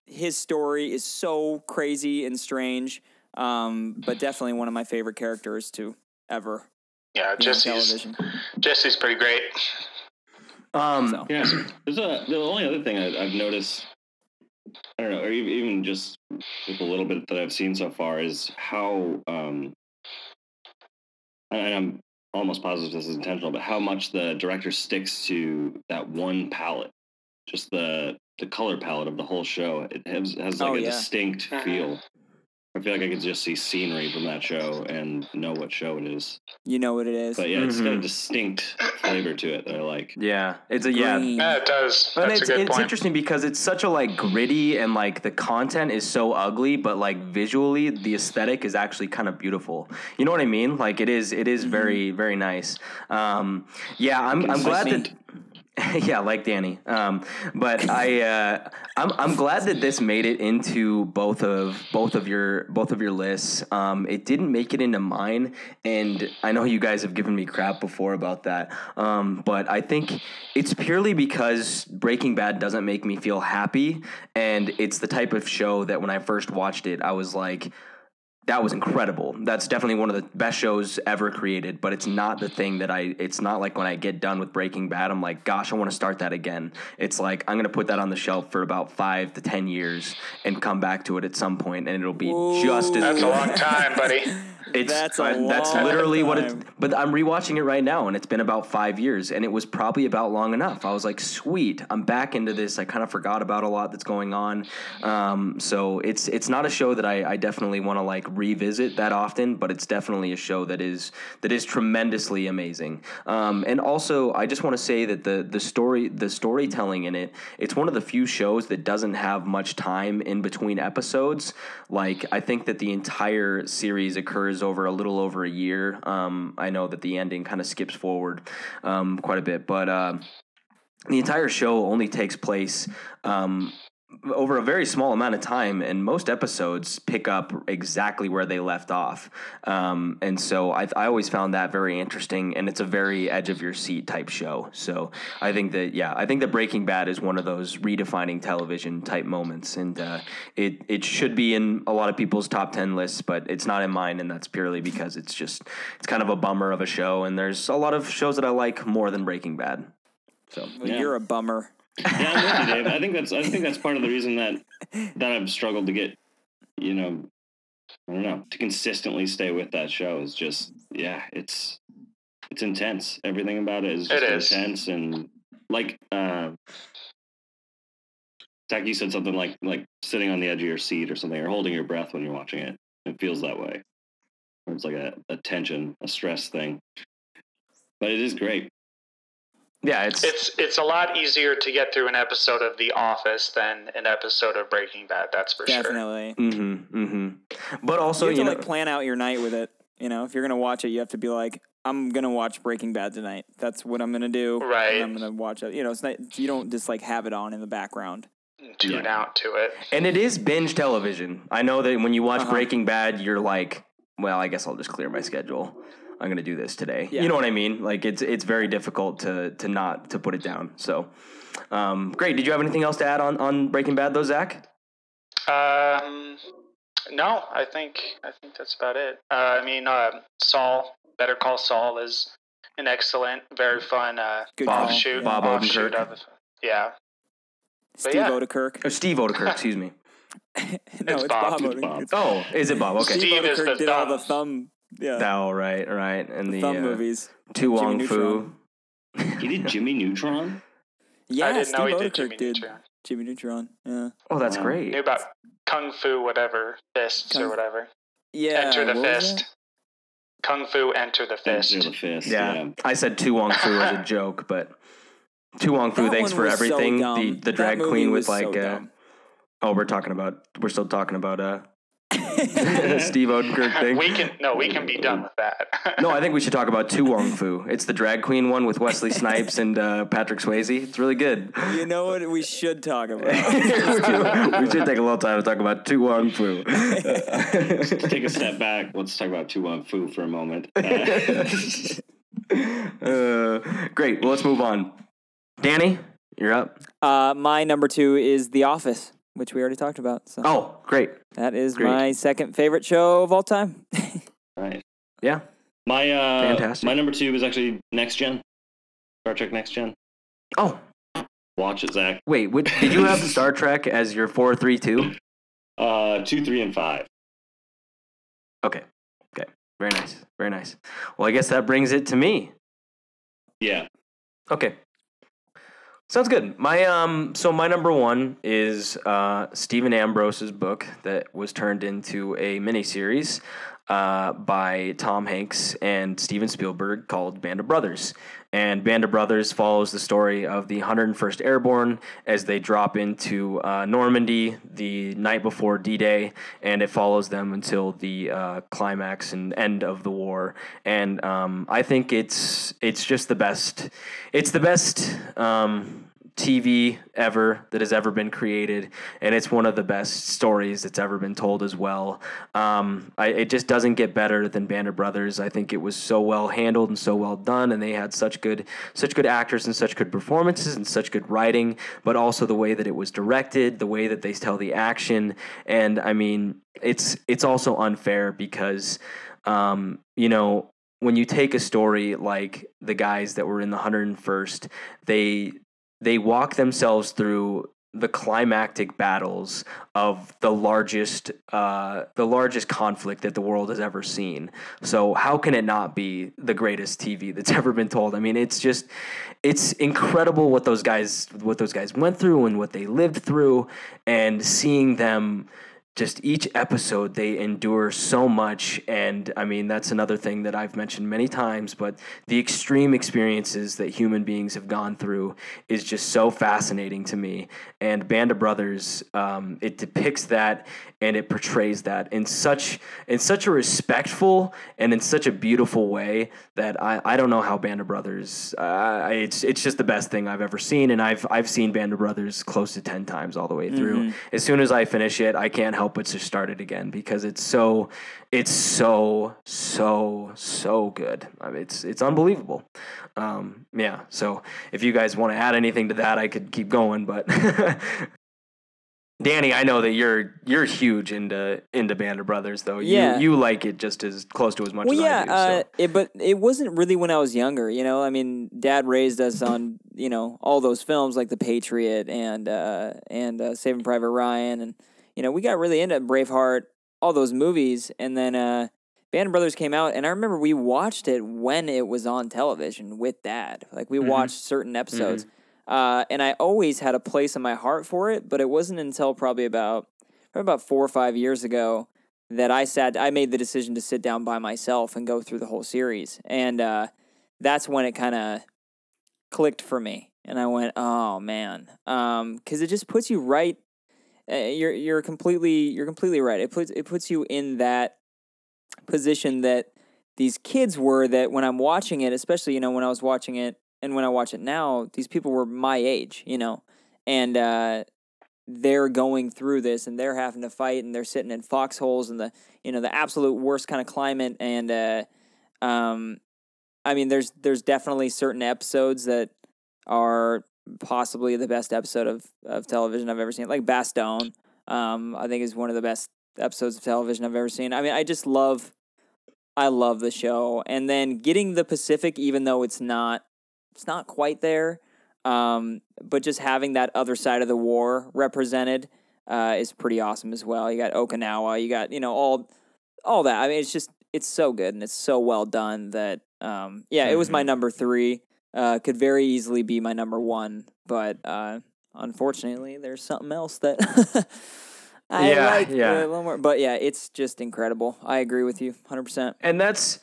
his story is so crazy and strange, um, but definitely one of my favorite characters to ever Yeah, be Jesse's. Jesse's pretty great. Um, So. Yeah, there's a the only other thing I, I've noticed. I don't know, or even, just with a little bit that I've seen so far is how, um, and I'm almost positive this is intentional, but how much the director sticks to that one palette, just the the color palette of the whole show. It has has like Oh, a yeah. distinct Mhm. feel. I feel like I could just see scenery from that show and know what show it is. You know what it is. But yeah, it's got a Mhm. distinct flavor to it that I like. yeah, it's a yeah. Green. Yeah, it does. And That's it's, a good it's point. interesting because it's such a like gritty and like the content is so ugly, but like visually the aesthetic is actually kind of beautiful. You know what I mean? Like it is it is very very nice. Um, yeah, I'm I'm glad that. yeah, like Danny. Um, but I, uh, I'm, I'm glad that this made it into both of both of your both of your lists. Um, it didn't make it into mine, and I know you guys have given me crap before about that. Um, but I think it's purely because Breaking Bad doesn't make me feel happy, and it's the type of show that when I first watched it, I was like that was incredible. That's definitely one of the best shows ever created, but it's not the thing that I it's not like when I get done with Breaking Bad, I'm like, gosh, I want to start that again. It's like I'm gonna put that on the shelf for about five to ten years and come back to it at some point and it'll be just as That's a long time, buddy. it's That's I- that's literally what it's time. but I'm rewatching it right now and it's been about five years and it was probably about long enough. I was like, sweet, I'm back into this. I kind of forgot about a lot that's going on. Um, so it's it's not a show that I, I definitely want to like revisit that often, but it's definitely a show that is that is tremendously amazing. Um, and also I just want to say that the the story the storytelling in it, it's one of the few shows that doesn't have much time in between episodes. Like I think that the entire series occurs over a little over a year. Um, I know that the ending kind of skips forward um, quite a bit, but uh, the entire show only takes place um, over a very small amount of time, and most episodes pick up exactly where they left off. Um, and so I, I always found that very interesting, and it's a very edge of your seat type show. So I think that yeah, I think that Breaking Bad is one of those redefining television type moments, and uh, it it should be in a lot of people's top ten lists, but it's not in mine, and that's purely because it's just it's kind of a bummer of a show, and there's a lot of shows that I like more than Breaking Bad. So Well, Yeah. You're a bummer. Yeah, I'm with you, Dave. I think that's I think that's part of the reason that that I've struggled to get, you know, I don't know, to consistently stay with that show is just yeah, it's it's intense. Everything about it is just It is. intense and like uh Zach, you said something like like sitting on the edge of your seat or something, or holding your breath when you're watching it. It feels that way. It's like a, a tension, a stress thing. But it is great. Yeah, it's It's it's a lot easier to get through an episode of The Office than an episode of Breaking Bad. That's for sure. Definitely. Mm-hmm. Mm-hmm. But also, you have you, to know, like plan out your night with it. You know, if you're gonna watch it, you have to be like, I'm gonna watch Breaking Bad tonight. That's what I'm gonna do. and Right. I'm gonna watch it. You know, it's not. You don't just like have it on in the background. Tune Yeah. out to it. and it is binge television. I know that when you watch Uh-huh. Breaking Bad, you're like, well, I guess I'll just clear my schedule. I'm gonna do this today. Yeah. You know what I mean? Like it's it's very difficult to to not to put it down. So, um, great. Did you have anything else to add on on Breaking Bad though, Zach? Um, no, I think I think that's about it. Uh, I mean, uh, Saul, Better Call Saul is an excellent, very fun uh, Good Bob- offshoot. Yeah. Bob offshoot Odenkirk. of yeah. Steve yeah. Oedekerk. Or Steve Oedekerk, excuse me. no, It's it's, Bob. Bob. It's Odenkirk. Bob. Oh, is it Bob? Okay. Steve Steve is Oedekerk the did all the thumb. Thumb. Yeah. Oh, right, right. And the the, thumb uh, movies. To Wong Foo. He did Jimmy Neutron. Yeah, I didn't Steve know he did Jimmy did Neutron. Jimmy Neutron. Yeah. Oh, that's Wow. great. Knew about Kung Fu, whatever fists Kung- or whatever. Yeah. enter the fist. Kung Fu, enter the fist. Enter the fist. Yeah, Yeah. I said To Wong Foo as a joke, but To Wong Foo, That thanks for was so everything. the the drag queen with was like so uh, oh, we're talking about we're still talking about uh Steve Odenkirk thing. we can no, we can be done with that. No, I think we should talk about Tu Wong Fu. It's the drag queen one with Wesley Snipes and uh, Patrick Swayze. It's really good. You know what we should talk about? we should take a little time to talk about To Wong Foo. Take a step back. Let's talk about To Wong Foo for a moment. Uh, Uh, great. Well, let's move on. Danny, you're up. Uh, my number two is The Office, which we already talked about. So Oh, great. that is great. my second favorite show of all time. right. Yeah. My uh, Fantastic. my number two is actually Next Gen. Star Trek Next Gen. Oh, Watch it, Zach. wait. What, did you have Star Trek as your four, three, two? Uh, two, three, and five. Okay. Okay. Very nice. Very nice. Well, I guess that brings it to me. Yeah. Okay. Sounds good. My um so my number one is uh Stephen Ambrose's book that was turned into a miniseries uh by Tom Hanks and Steven Spielberg called Band of Brothers. And Band of Brothers follows the story of the 101st Airborne as they drop into uh, Normandy the night before D-Day, and it follows them until the uh, climax and end of the war. And um, I think it's it's just the best. It's the best. Um, TV ever that has ever been created, and it's one of the best stories that's ever been told as well. Um, I, it just doesn't get better than Band of Brothers. I think it was so well handled and so well done, and they had such good, such good actors and such good performances and such good writing, but also the way that it was directed, the way that they tell the action, and I mean, it's it's also unfair because, um, you know. When you take a story like the guys that were in the 101st, they they walk themselves through the climactic battles of the largest uh, the largest conflict that the world has ever seen. So how can it not be the greatest TV that's ever been told? I mean, it's just it's incredible what those guys what those guys went through and what they lived through and seeing them just each episode they endure so much. And i mean that's another thing that i've mentioned many times but the extreme experiences that human beings have gone through is just so fascinating to me. And band of brothers um, it depicts that and it portrays that in such in such a respectful and in such a beautiful way that i, I don't know how band of brothers uh, it's it's just the best thing i've ever seen. And i've i've seen band of brothers close to 10 times all the way through. As soon as i finish it i can't help but to start it again because it's so it's so so so good I mean, it's it's unbelievable um, yeah so if you guys want to add anything to that i could keep going but Danny, I know that you're you're huge into into Band of Brothers, though. Yeah. You you like it just as close to as much well, as yeah, I do. uh, it, but it wasn't really when I was younger. You know, I mean, Dad raised us on you know all those films like The Patriot and uh, and uh, Saving Private Ryan, and you know we got really into Braveheart, all those movies, and then uh, Band of Brothers came out, and I remember we watched it when it was on television with Dad. Like we Mhm. watched certain episodes, uh, and I always had a place in my heart for it. But it wasn't until probably about probably about four or five years ago that I sat. I made the decision to sit down by myself and go through the whole series, and uh, that's when it kind of clicked for me, and I went, "Oh man," because it just puts you right. Uh, you're you're completely you're completely right. It puts it puts you in that position that these kids were. That when I'm watching it, especially you know when I was watching it and when I watch it now, these people were my age, you know, and uh, they're going through this and they're having to fight and they're sitting in foxholes and the you know the absolute worst kind of climate and uh, um, I mean there's there's definitely certain episodes that are possibly the best episode of, of television I've ever seen. Like Bastogne, um, I think is one of the best episodes of television I've ever seen. I mean, I just love, I love the show. And then getting the Pacific, even though it's not, it's not quite there, um, but just having that other side of the war represented uh, is pretty awesome as well. You got Okinawa, you got you know all, all that. I mean, it's just it's so good and it's so well done that um, yeah, it was my number three uh, could very easily be my number one, but uh, unfortunately, there's something else that I Yeah, like yeah. a little more. But yeah, it's just incredible. I agree with you, hundred percent. and that's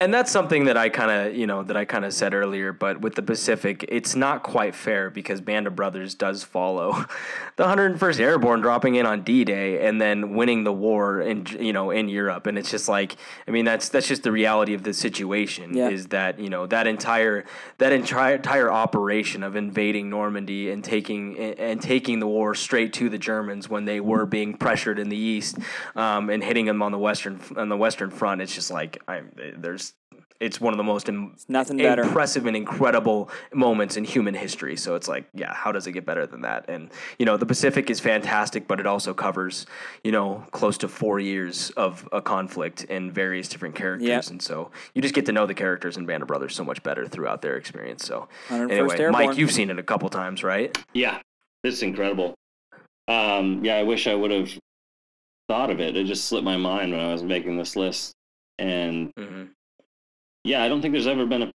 And that's something that I kind of, you know, that I kind of said earlier, but with the Pacific, it's not quite fair because Band of Brothers does follow the 101st Airborne dropping in on D-Day and then winning the war in, you know, in Europe. And it's just like, I mean, that's that's just the reality of the situation Yeah. is that, you know, that entire that entire entire operation of invading Normandy and taking and taking the war straight to the Germans when they were being pressured in the east um, and hitting them on the western on the western front. It's just like I there's it's one of the most Im- nothing better. impressive and incredible moments in human history. So it's like, yeah, how does it get better than that? And you know, the Pacific is fantastic, but it also covers you know close to four years of a conflict and various different characters, Yep. and so you just get to know the characters in Band of Brothers so much better throughout their experience. So anyway, Airborne. Mike, you've seen it a couple times, right? Yeah, it's incredible. Um, yeah, I wish I would have thought of it. It just slipped my mind when I was making this list. And Mm-hmm. Yeah, I don't think there's ever been a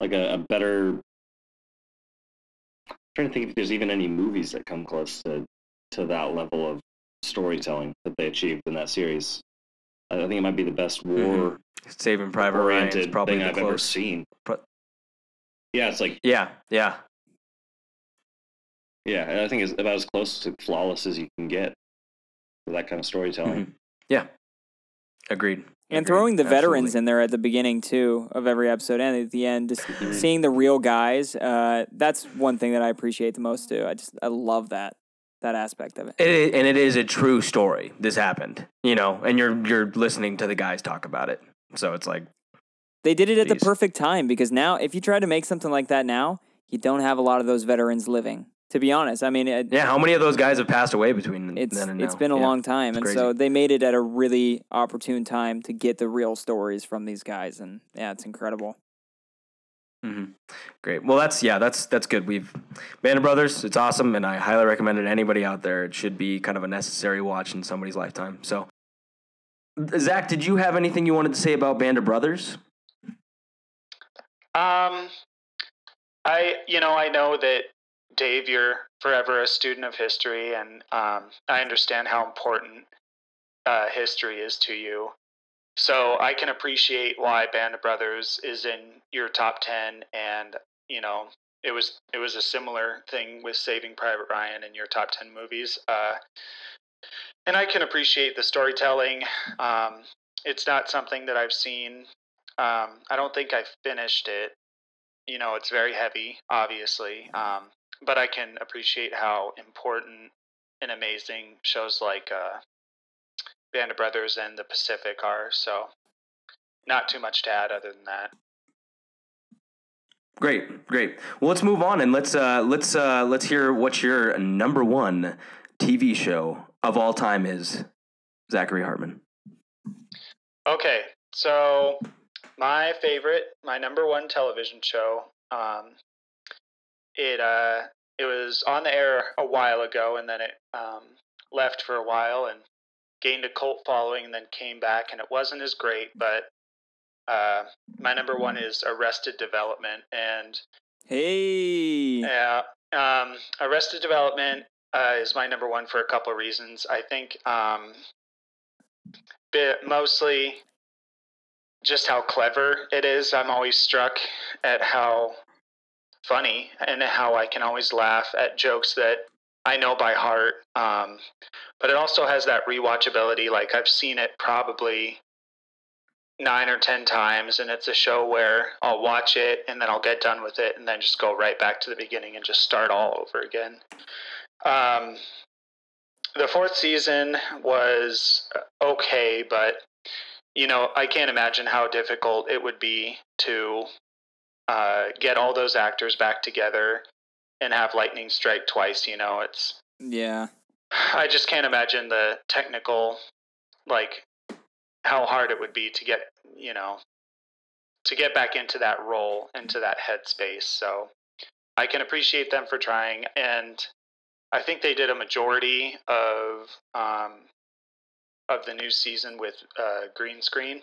like a, a better. I'm trying to think if there's even any movies that come close to to that level of storytelling that they achieved in that series. I think it might be the best war Saving Private Ryan is probably thing the I've ever seen. Pro- Yeah, it's like Yeah, yeah, yeah, I think it's about as close to flawless as you can get for that kind of storytelling. Mhm. yeah. Agreed. And Agreed. throwing the veterans in there at the beginning too of every episode and at the end just Mm-hmm. seeing the real guys uh, that's one thing that i appreciate the most too i just i love that that aspect of it It is, and it is a true story. This happened, you know, and you're you're listening to the guys talk about it. So it's like, they did it at the perfect time because now if you try to make something like that now you don't have a lot of those veterans living to be honest i mean it, yeah, how many of those guys have passed away between it's then and it's now? been a Yeah. long time and so they made it at a really opportune time to get the real stories from these guys and yeah it's incredible hmm Great. Well, that's yeah, that's that's good. We've Band of Brothers. It's awesome, and I highly recommend it to anybody out there. It should be kind of a necessary watch in somebody's lifetime. So, Zach, did you have anything you wanted to say about Band of Brothers? Um, I you know I know that Dave, you're forever a student of history, and um, I understand how important uh, history is to you. So I can appreciate why Band of Brothers is in your top ten, and you know it was it was a similar thing with Saving Private Ryan in your top ten movies. Uh, and I can appreciate the storytelling. Um, it's not something that I've seen. Um, I don't think I finished it. You know, it's very heavy, obviously, um, but I can appreciate how important and amazing shows like uh, Band of Brothers and The Pacific are. So, not too much to add other than that. Great, great. Well, let's move on and let's uh, let's uh, let's hear what your number one TV show of all time is. Zachary Hartman. Okay, so my favorite, my number one television show, um, it uh, it was on the air a while ago, and then it um, left for a while and gained a cult following, and then came back, and it wasn't as great. But uh, my number one is Arrested Development, and hey yeah, um, Arrested Development uh, is my number one for a couple of reasons. I think um, bit mostly just how clever it is. I'm always struck at how funny and how I can always laugh at jokes that I know by heart. Um, but it also has that rewatchability. Like I've seen it probably nine or ten times, and it's a show where I'll watch it and then I'll get done with it and then just go right back to the beginning and just start all over again. Um, the fourth season was okay, but you know, I can't imagine how difficult it would be to uh, get all those actors back together and have lightning strike twice. You know, it's yeah I just can't imagine the technical, like, how hard it would be to get, you know, to get back into that role, into that headspace. So I can appreciate them for trying. And I think they did a majority of, um, of the new season with uh, green screen.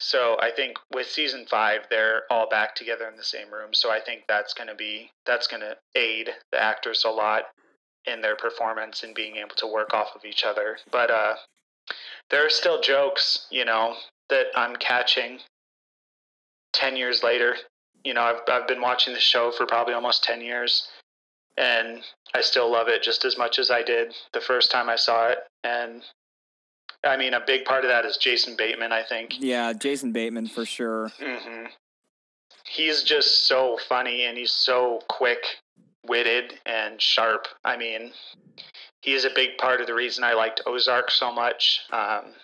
So I think with season five, they're all back together in the same room. So I think that's going to be, that's going to aid the actors a lot in their performance and being able to work off of each other. But uh, there are still jokes, you know, that I'm catching 10 years later. You know, I've, I've been watching the show for probably almost 10 years and I still love it just as much as I did the first time I saw it. And I mean, a big part of that is Jason Bateman, I think. Yeah, Jason Bateman for sure. Mm-hmm. He's just so funny and he's so quick witted and sharp. I mean, he is a big part of the reason I liked Ozark so much. Um,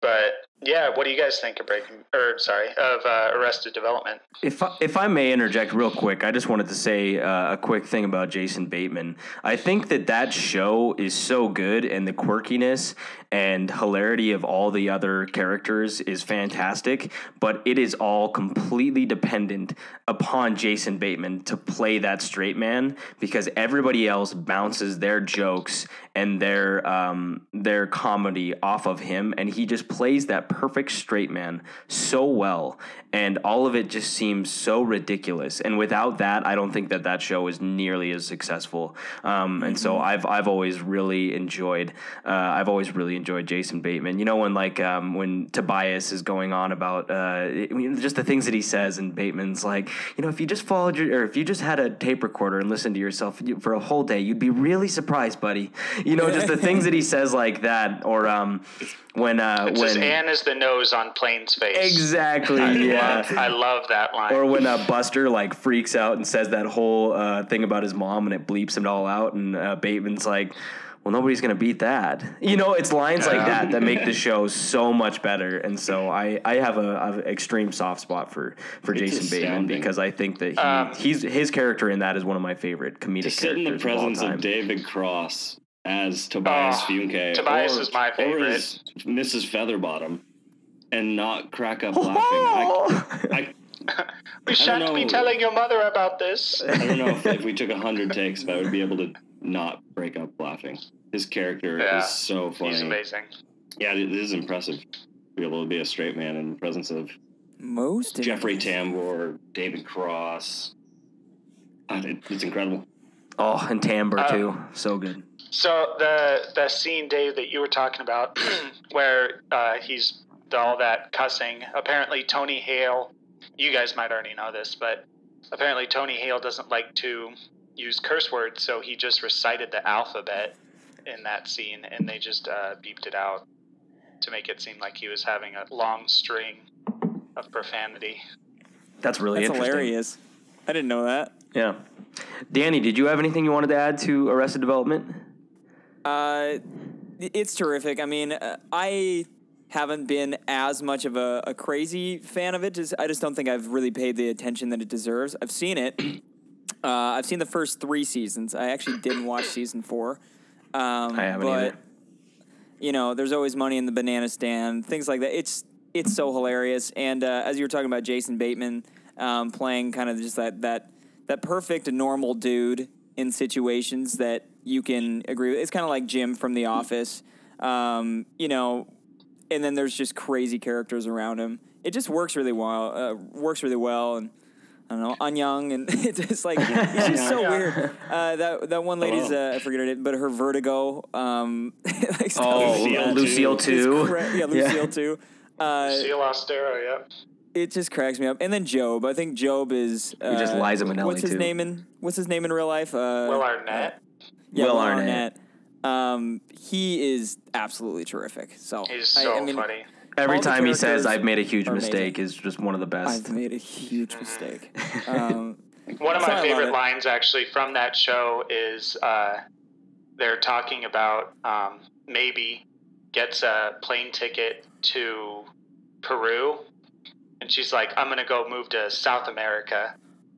but yeah, what do you guys think of Breaking or sorry of uh, Arrested Development? If I, if I may interject real quick, I just wanted to say uh, a quick thing about Jason Bateman. I think that that show is so good, and the quirkiness and hilarity of all the other characters is fantastic. But it is all completely dependent upon Jason Bateman to play that straight man because everybody else bounces their jokes and their um, their comedy off of him, and he just plays that perfect straight man so well, and all of it just seems so ridiculous. And without that, I don't think that that show is nearly as successful. Um, and so I've I've always really enjoyed uh, I've always really enjoyed Jason Bateman. You know when like um, when Tobias is going on about uh, just the things that he says, and Bateman's like, you know, if you just followed your or if you just had a tape recorder and listened to yourself for a whole day, you'd be really surprised, buddy. You know, just the things that he says like that, or um, when uh, It when Ann is the nose on Plain's face. exactly, I yeah. love, I love that line. Or when uh, Buster like freaks out and says that whole uh, thing about his mom and it bleeps him all out, and uh, Bateman's like, "Well, nobody's gonna beat that." You know, it's lines like that that make the show so much better. And so I, I have a, I have an extreme soft spot for for It's Jason Bateman because I think that he, Um, he's his character in that is one of my favorite comedic to sit in the presence of of. David Cross as Tobias Oh, Funke, Tobias or, is my or favorite. as Mrs. Featherbottom, and not crack up laughing. I, I, we shan't be telling your mother about this. I don't know if, if we took a hundred takes, if I would be able to not break up laughing. His character Yeah, is so funny. He's amazing. Yeah, it is impressive to be able to be a straight man in the presence of Most Jeffrey. Tambor, David Cross. God, it, it's incredible. Oh, and Tambor Uh, too, so good. So the the scene, Dave, that you were talking about, where uh, he's all that cussing. Apparently, Tony Hale. You guys might already know this, but apparently Tony Hale doesn't like to use curse words, so he just recited the alphabet in that scene, and they just uh, beeped it out to make it seem like he was having a long string of profanity. That's really That's interesting. hilarious. I didn't know that. Yeah, Danny, did you have anything you wanted to add to Arrested Development? Uh, it's terrific. I mean, uh, I haven't been as much of a, a crazy fan of it. Just, I just don't think I've really paid the attention that it deserves. I've seen it. Uh, I've seen the first three seasons. I actually didn't watch season four. Um, I haven't but, either. You know, there's always money in the banana stand, things like that. It's it's so hilarious. And uh, as you were talking about Jason Bateman um, playing kind of just that that that perfect normal dude in situations that you can agree with. It's kind of like Jim from The Office. Um, you know, and then there's just crazy characters around him. It just works really well. Uh, works really well, and I don't know, Annyong, and it's just like it's just so Yeah. weird. Uh, that that one lady's uh, I forget her name, but her vertigo, um, like Oh, Lucille, Lucille too. cra- yeah, Lucille too. Uh, Seal Austero, yep. it just cracks me up. And then Gob. I think Gob is uh, just Liza Minnelli, What's his too. name in What's his name in real life? Uh, Will Arnett. Yeah, Will Will Arnett. Arnett. Um, he is absolutely terrific. So He's so I mean, funny. Every all time he says "I've made a huge are amazing. mistake" is just one of the best. I've made a huge mistake. Um, One of my favorite lines, actually, from that show is uh, they're talking about um, Maeby gets a plane ticket to Peru, and she's like, "I'm gonna go move to South America,"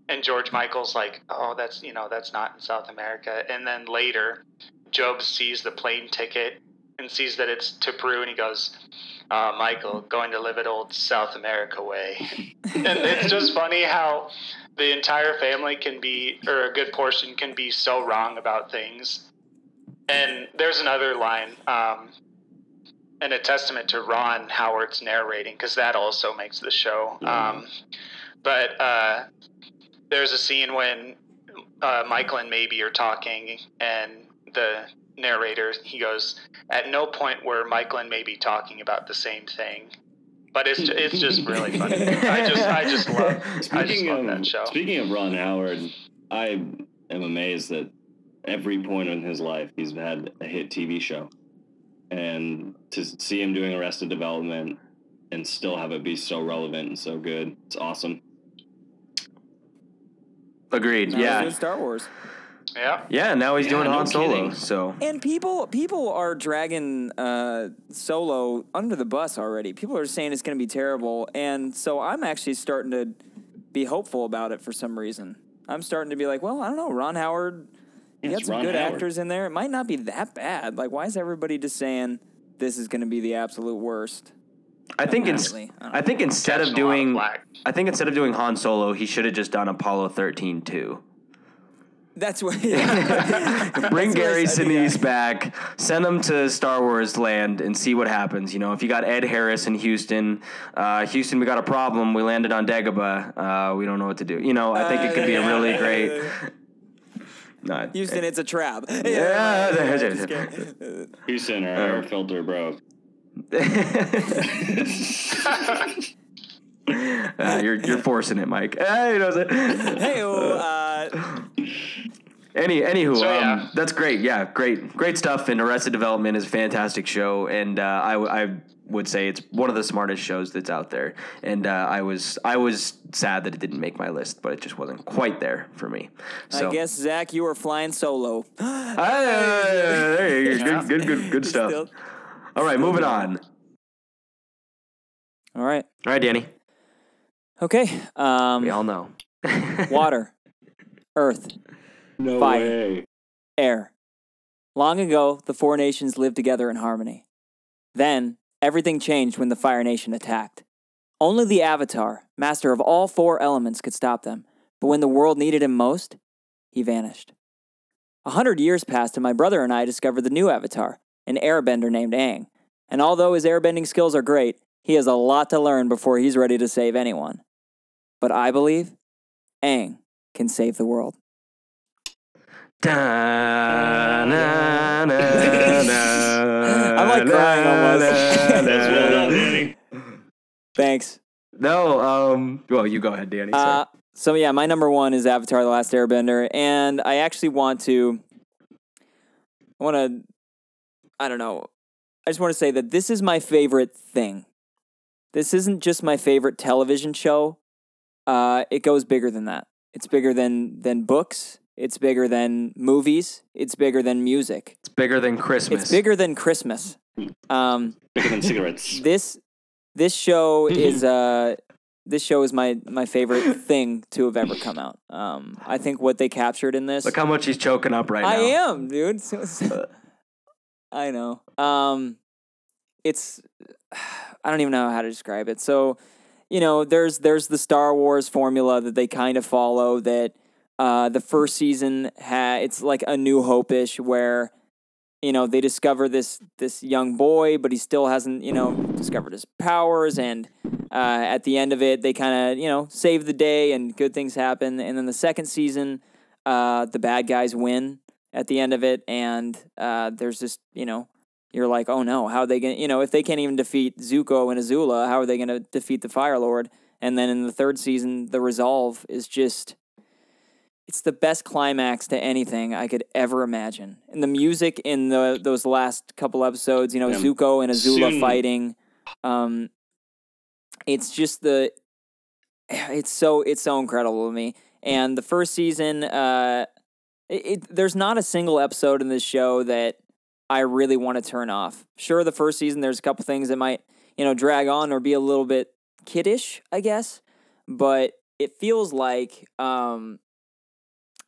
and George Michael's like, "Oh, that's you know that's not in South America," and then later, Gob sees the plane ticket and sees that it's to Peru, and he goes. Uh, Michael, going to live it old South America way. and it's just funny how the entire family can be, or a good portion can be so wrong about things. And there's another line, um, and a testament to Ron Howard's narrating, because that also makes the show. Um, but uh, there's a scene when uh, Michael and Maeby are talking, and the narrator, he goes, "At no point were Michael and Maeby talking about the same thing." But it's it's just really funny. I just I just love I just Speaking love of that show. speaking of Ron Howard, I am amazed that every point in his life he's had a hit TV show, and to see him doing Arrested Development and still have it be so relevant and so good, it's awesome. Agreed. Now he's yeah. doing Star Wars. Yeah. Yeah. Now he's Yeah, doing no Han Solo. kidding. So And people people are dragging uh, Solo under the bus already. People are saying it's going to be terrible, and so I'm actually starting to be hopeful about it for some reason. I'm starting to be like, well, I don't know, Ron Howard. Yeah, You got it's some Ron good Howard. actors in there. It might not be that bad. Like, why is everybody just saying this is going to be the absolute worst? I think ins- Apparently. I I think instead of Catching of doing. I think instead of doing Han Solo, he should have just done Apollo 13 too. That's what. Yeah. Bring That's Gary said, Sinise yeah. back, send him to Star Wars land, and see what happens. You know, if you got Ed Harris in Houston, uh, Houston, we got a problem. We landed on Dagobah. Uh, we don't know what to do. You know, I think it could be a really great. Not, Houston, it's a trap. Yeah. just kidding. Houston, our Uh, air filter broke. Uh, you're you're forcing it, Mike. Uh, you know what hey, uh, Any anywho, So, um, yeah. that's great. Yeah, great, great stuff. And Arrested Development is a fantastic show, and uh, I, w- I would say it's one of the smartest shows that's out there. And uh, I was I was sad that it didn't make my list, but it just wasn't quite there for me. So I guess Zach, you were flying solo. Ah, there you go. Good, good, good, good stuff. Still- All right, moving on. All right. All right, Danny. Okay. Um, We all know. water, earth, No Fire. way. air. Long ago, the four nations lived together in harmony. Then, everything changed when the Fire Nation attacked. Only the Avatar, master of all four elements, could stop them. But when the world needed him most, he vanished. A hundred years passed, and my brother and I discovered the new Avatar, an airbender named Aang. And although his airbending skills are great, he has a lot to learn before he's ready to save anyone. But I believe Aang can save the world. Da, na, na, na, I'm, like, crying almost. That's well done, Danny. Thanks. No, um, well, you go ahead, Danny. Uh, sorry. so yeah, my number one is Avatar: The Last Airbender, and I actually want to, I want to, I don't know, I just want to say that this is my favorite thing. This isn't just my favorite television show. Uh, it goes bigger than that. It's bigger than than books. It's bigger than movies. It's bigger than music. It's bigger than Christmas. It's bigger than Christmas. Um, Bigger than cigarettes. this this show is uh this show is my my favorite thing to have ever come out. Um, I think what they captured in this, Look how much he's choking up right I now. I am, dude. I know. Um, it's I don't even know how to describe it. So, you know, there's there's the Star Wars formula that they kind of follow. That uh, the first season ha it's like a New Hope ish where you know they discover this this young boy, but he still hasn't you know discovered his powers, and uh, at the end of it, they kind of you know save the day and good things happen. And then the second season, uh, the bad guys win at the end of it, and uh, there's this you know you're like, oh no, how are they gonna you know if they can't even defeat Zuko and Azula, how are they gonna defeat the Fire Lord? And then in the third season, the resolve is just it's the best climax to anything I could ever imagine. And the music in the those last couple episodes, you know, Yeah. Zuko and Azula Soon- fighting, um, it's just the it's so it's so incredible to me. And the first season, uh, it, it there's not a single episode in this show that I really want to turn off. Sure, the first season there's a couple things that might you know drag on or be a little bit kiddish, I guess, but it feels like um,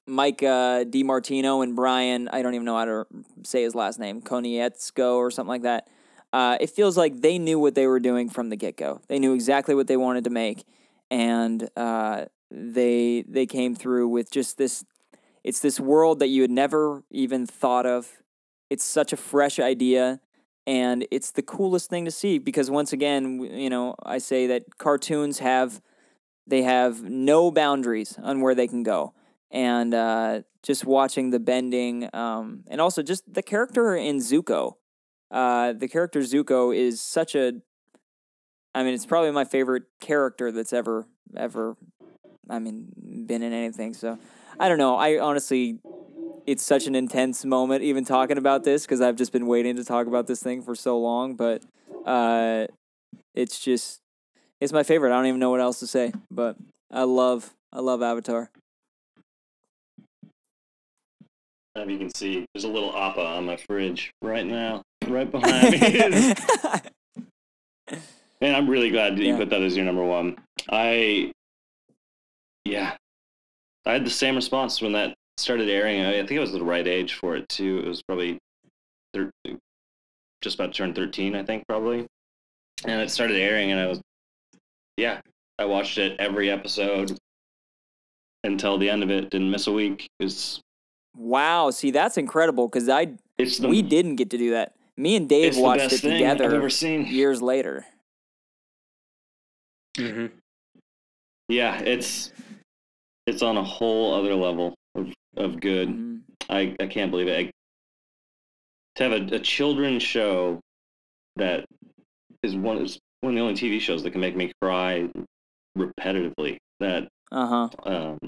Mike uh, DiMartino and Brian, I don't even know how to say his last name, Konietzko or something like that. Uh, it feels like they knew what they were doing from the get go. They knew exactly what they wanted to make, and uh, they they came through with just this. It's this world that you had never even thought of. It's such a fresh idea, and it's the coolest thing to see because once again, you know, I say that cartoons have they have no boundaries on where they can go and uh, just watching the bending, um, and also just the character in Zuko. Uh, the character Zuko is such a. I mean, it's probably my favorite character that's ever ever. I mean, been in anything. So, I don't know. I honestly, it's such an intense moment even talking about this because I've just been waiting to talk about this thing for so long. But uh, it's just, it's my favorite. I don't even know what else to say. But I love, I love Avatar. As you can see, there's a little appa on my fridge right now, right behind me. And I'm really glad that you put that as your number one. I, yeah, I had the same response when that started airing. I, I think I was the right age for it too. It was probably thir- just about to turn 13, I think, probably. And it started airing, and I was, yeah, I watched it every episode until the end of it. Didn't miss a week. It's wow, see that's incredible because I it's the we didn't get to do that. Me and Dave it's the watched best it thing together I've ever seen. years later. Mm-hmm. Yeah, it's it's on a whole other level of of good. Mhm. I, I can't believe it. I, to have a, a children's show that is one is one of the only TV shows that can make me cry repetitively. That Uh huh. um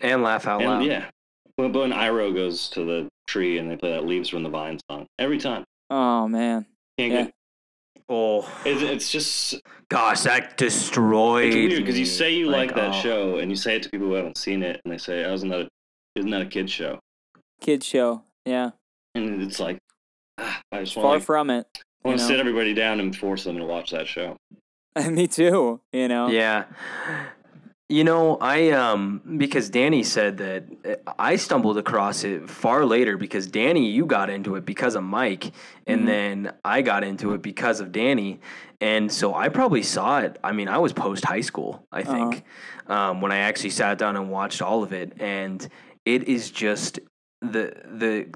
And laugh out and loud. yeah, when, when Iroh goes to the tree and they play that "Leaves from the Vine" song every time. Oh man. Can't Yeah. get, Oh it's, it's just gosh, that destroyed. it's weird because you say you like, that oh. show and you say it to people who haven't seen it and they say, "Oh, isn't that a, isn't that a kid show?" Kids show. Yeah. And it's like, ah, I just Far want to from it. I want to sit everybody down and force them to watch that show. Me too. You know. Yeah. You know, I um because Danny said that uh, I stumbled across it far later because Danny you got into it because of Mike and Mhm. then I got into it because of Danny. And so I probably saw it I mean I was post high school I think um when I actually sat down and watched all of it. And it is just the the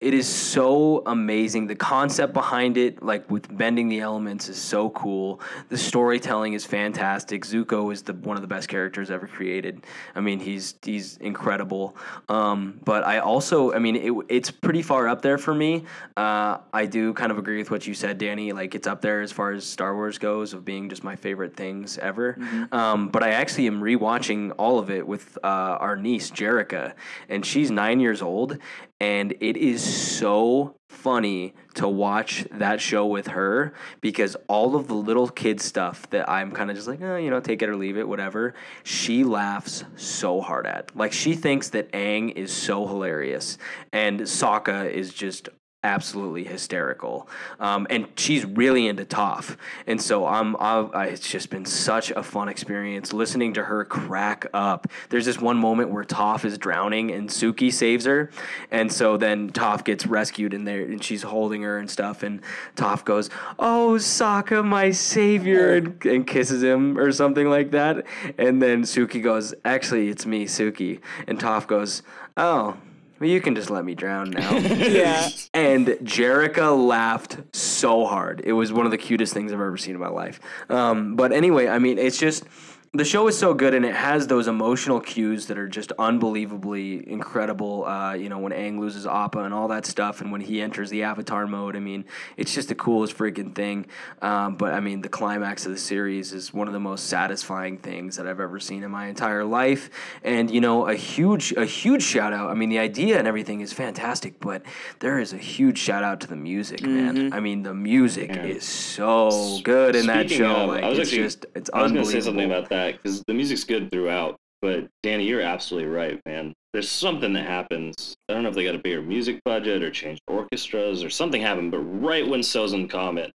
it is so amazing. The concept behind it, like with bending the elements, is so cool. The storytelling is fantastic. Zuko is the one of the best characters ever created. I mean, he's he's incredible. Um, but I also, I mean, it, it's pretty far up there for me. Uh, I do kind of agree with what you said, Danny. Like it's up there as far as Star Wars goes of being just my favorite things ever. Um, but I actually am rewatching all of it with uh, our niece Jerica, and she's nine years old, and it is so funny to watch that show with her because all of the little kid stuff that I'm kind of just like, oh, you know, take it or leave it, whatever. She laughs so hard at. Like she thinks that Aang is so hilarious, and Sokka is just absolutely hysterical. Um, and she's really into Toph. And so I'm, I've, it's just been such a fun experience listening to her crack up. There's this one moment where Toph is drowning and Suki saves her. And so then Toph gets rescued in there and she's holding her and stuff. And Toph goes, Oh, Sokka, my savior, and, and kisses him or something like that. And then Suki goes, Actually, it's me, Suki. And Toph goes, Oh, well, you can just let me drown now. Yeah. And Jerica laughed so hard. It was one of the cutest things I've ever seen in my life. Um, but anyway, I mean, it's just the show is so good and it has those emotional cues that are just unbelievably incredible. Uh, you know, when Aang loses Appa and all that stuff, and when he enters the Avatar mode, I mean, it's just the coolest freaking thing. Um, but I mean, the climax of the series is one of the most satisfying things that I've ever seen in my entire life. And you know, a huge, a huge shout out. I mean, the idea and everything is fantastic, but there is a huge shout out to the music, man. I mean, the music Yeah. is so good in that show. of, like, I was it's actually- just, it's I was going unbelievable. That because the music's good throughout. But Danny, you're absolutely right, man. There's something that happens. I don't know if they got a bigger music budget or changed orchestras or something happened, but right when Sozin Comet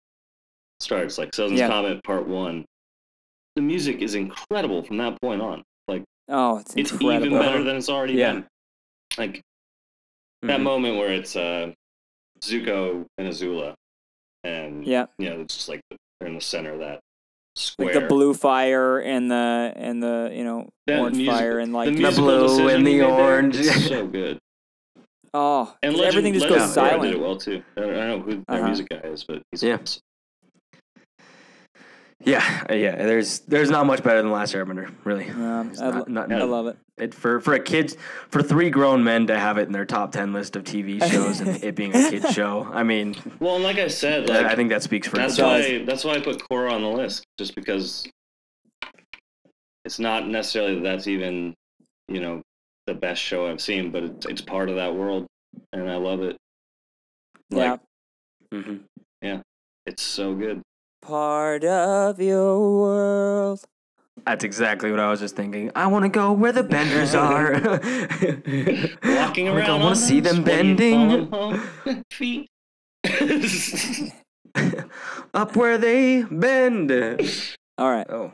starts, like Sozin's Yeah. Comet Part One, the music is incredible from that point on. Like Oh, it's it's even better than it's already Yeah. been. Like that Mhm. moment where it's uh, Zuko and Azula, and Yeah. you know it's just like they're in the center of that square. Like the blue fire and the and the you know That orange music- fire and like the The blue and the made there, orange. it's so good. oh and Legend, everything just Legend goes of Korra silent. Did it well too. I don't, I don't know who their Uh-huh. music guy is, but he's Yeah. Yeah, uh, yeah. There's there's not much better than Last Airbender, really. Um, It's I, not- not- I not- love it. It for for a kids for three grown men to have it in their top ten list of TV shows and it being a kids show. I mean, Well, and like I said, like I think that speaks for that's itself. why that's why I put Korra on the list, just because it's not necessarily that that's even you know the best show I've seen, but it's it's part of that world, and I love it. Like, yeah. Mhm. It's so good. Part of your world. That's exactly what I was just thinking. I want to go where the benders are. Walking oh I wanna around, go- I want to see them bending feet. up where they bend. All right. Oh,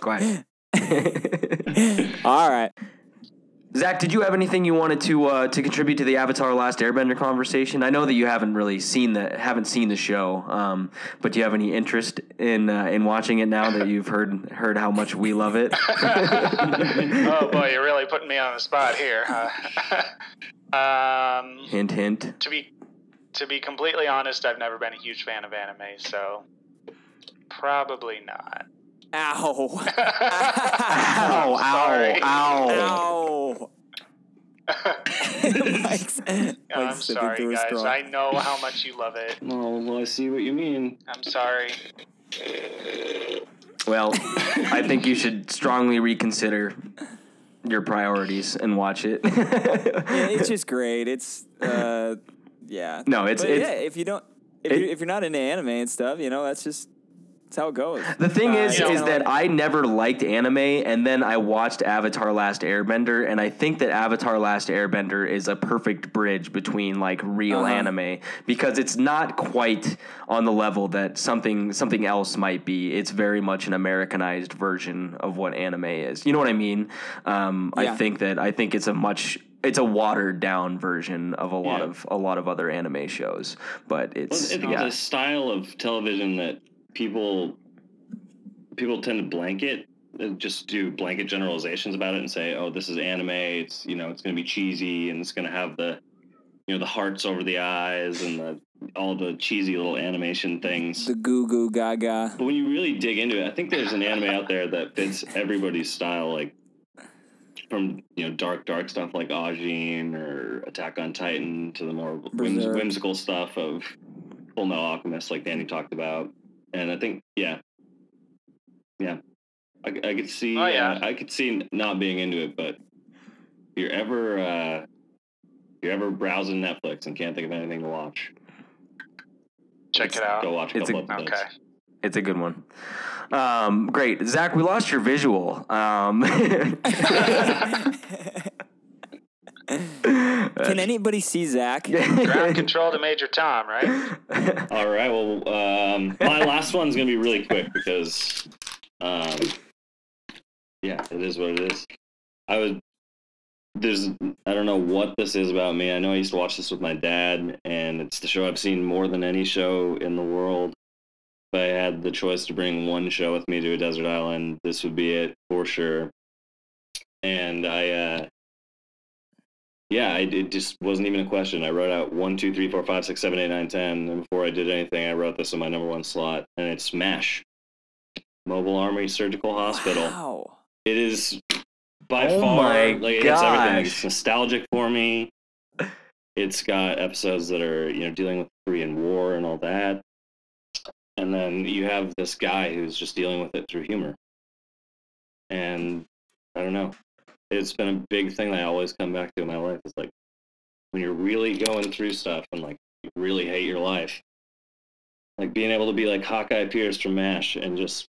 quiet. All right. Zach, did you have anything you wanted to uh, to contribute to the Avatar: Last Airbender conversation? I know that you haven't really seen the haven't seen the show, um, but do you have any interest in uh, in watching it now that you've heard heard how much we love it? oh boy, you're really putting me on the spot here. Huh? um, hint, hint. to be to be completely honest, I've never been a huge fan of anime, so probably not. Ow. Ow! Ow! Ow! Ow. Mike's, I'm sorry, guys. straw. I know how much you love it. oh, well, I see what you mean. I'm sorry. Well, I think you should strongly reconsider your priorities and watch it. Yeah, it's just great. It's uh, yeah. No, it's- But it's- yeah. If you don't, if, it- you, if you're not into anime and stuff, you know, that's just that's how it goes. The thing Uh, is, you know, is that like- I never liked anime, and then I watched Avatar: Last Airbender, and I think that Avatar: Last Airbender is a perfect bridge between like real Uh-huh. anime because it's not quite on the level that something something else might be. It's very much an Americanized version of what anime is. You know what I mean? Um, I think that I think it's a much it's a watered down version of a lot Yeah. of a lot of other anime shows, but Well, it's it's yeah. a style of television that people people tend to blanket uh, just do blanket generalizations about it and say oh this is anime it's you know it's going to be cheesy and it's going to have the you know the hearts over the eyes and the all the cheesy little animation things. The goo goo gaga. but when you really dig into it i think there's an anime out there that fits everybody's style like from you know dark dark stuff like Ajin or Attack on Titan to the more whims- whimsical stuff of Full Metal Alchemist like Danny talked about and I think yeah yeah I, I could see Oh, yeah. uh, I could see not being into it but if you're ever uh, if you're ever browsing Netflix and can't think of anything to watch Check it out. go watch a It's a- couple episodes Okay. It's a good one. Um, great, Zach. We lost your visual. Um, Can anybody see Zach? Ground control to Major Tom, right? All right. Well, um, my last one's gonna be really quick because, um, yeah, it is what it is. I would. There's. I don't know what this is about me. I know I used to watch this with my dad, and it's the show I've seen more than any show in the world. If I had the choice to bring one show with me to a desert island, this would be it for sure. And I, uh, yeah, I, it just wasn't even a question. I wrote out one, two, three, four, five, six, seven, eight, nine, ten, and before I did anything, I wrote this in my number one slot, and it's MASH, Mobile Army Surgical Hospital. Wow. It is by Oh far like it's everything. It's nostalgic for me. It's got episodes that are you know dealing with Korean War and all that, and then you have this guy who's just dealing with it through humor. And I don't know, it's been a big thing that I always come back to in my life. It's like when you're really going through stuff and like you really hate your life, like being able to be like Hawkeye Pierce from MASH and just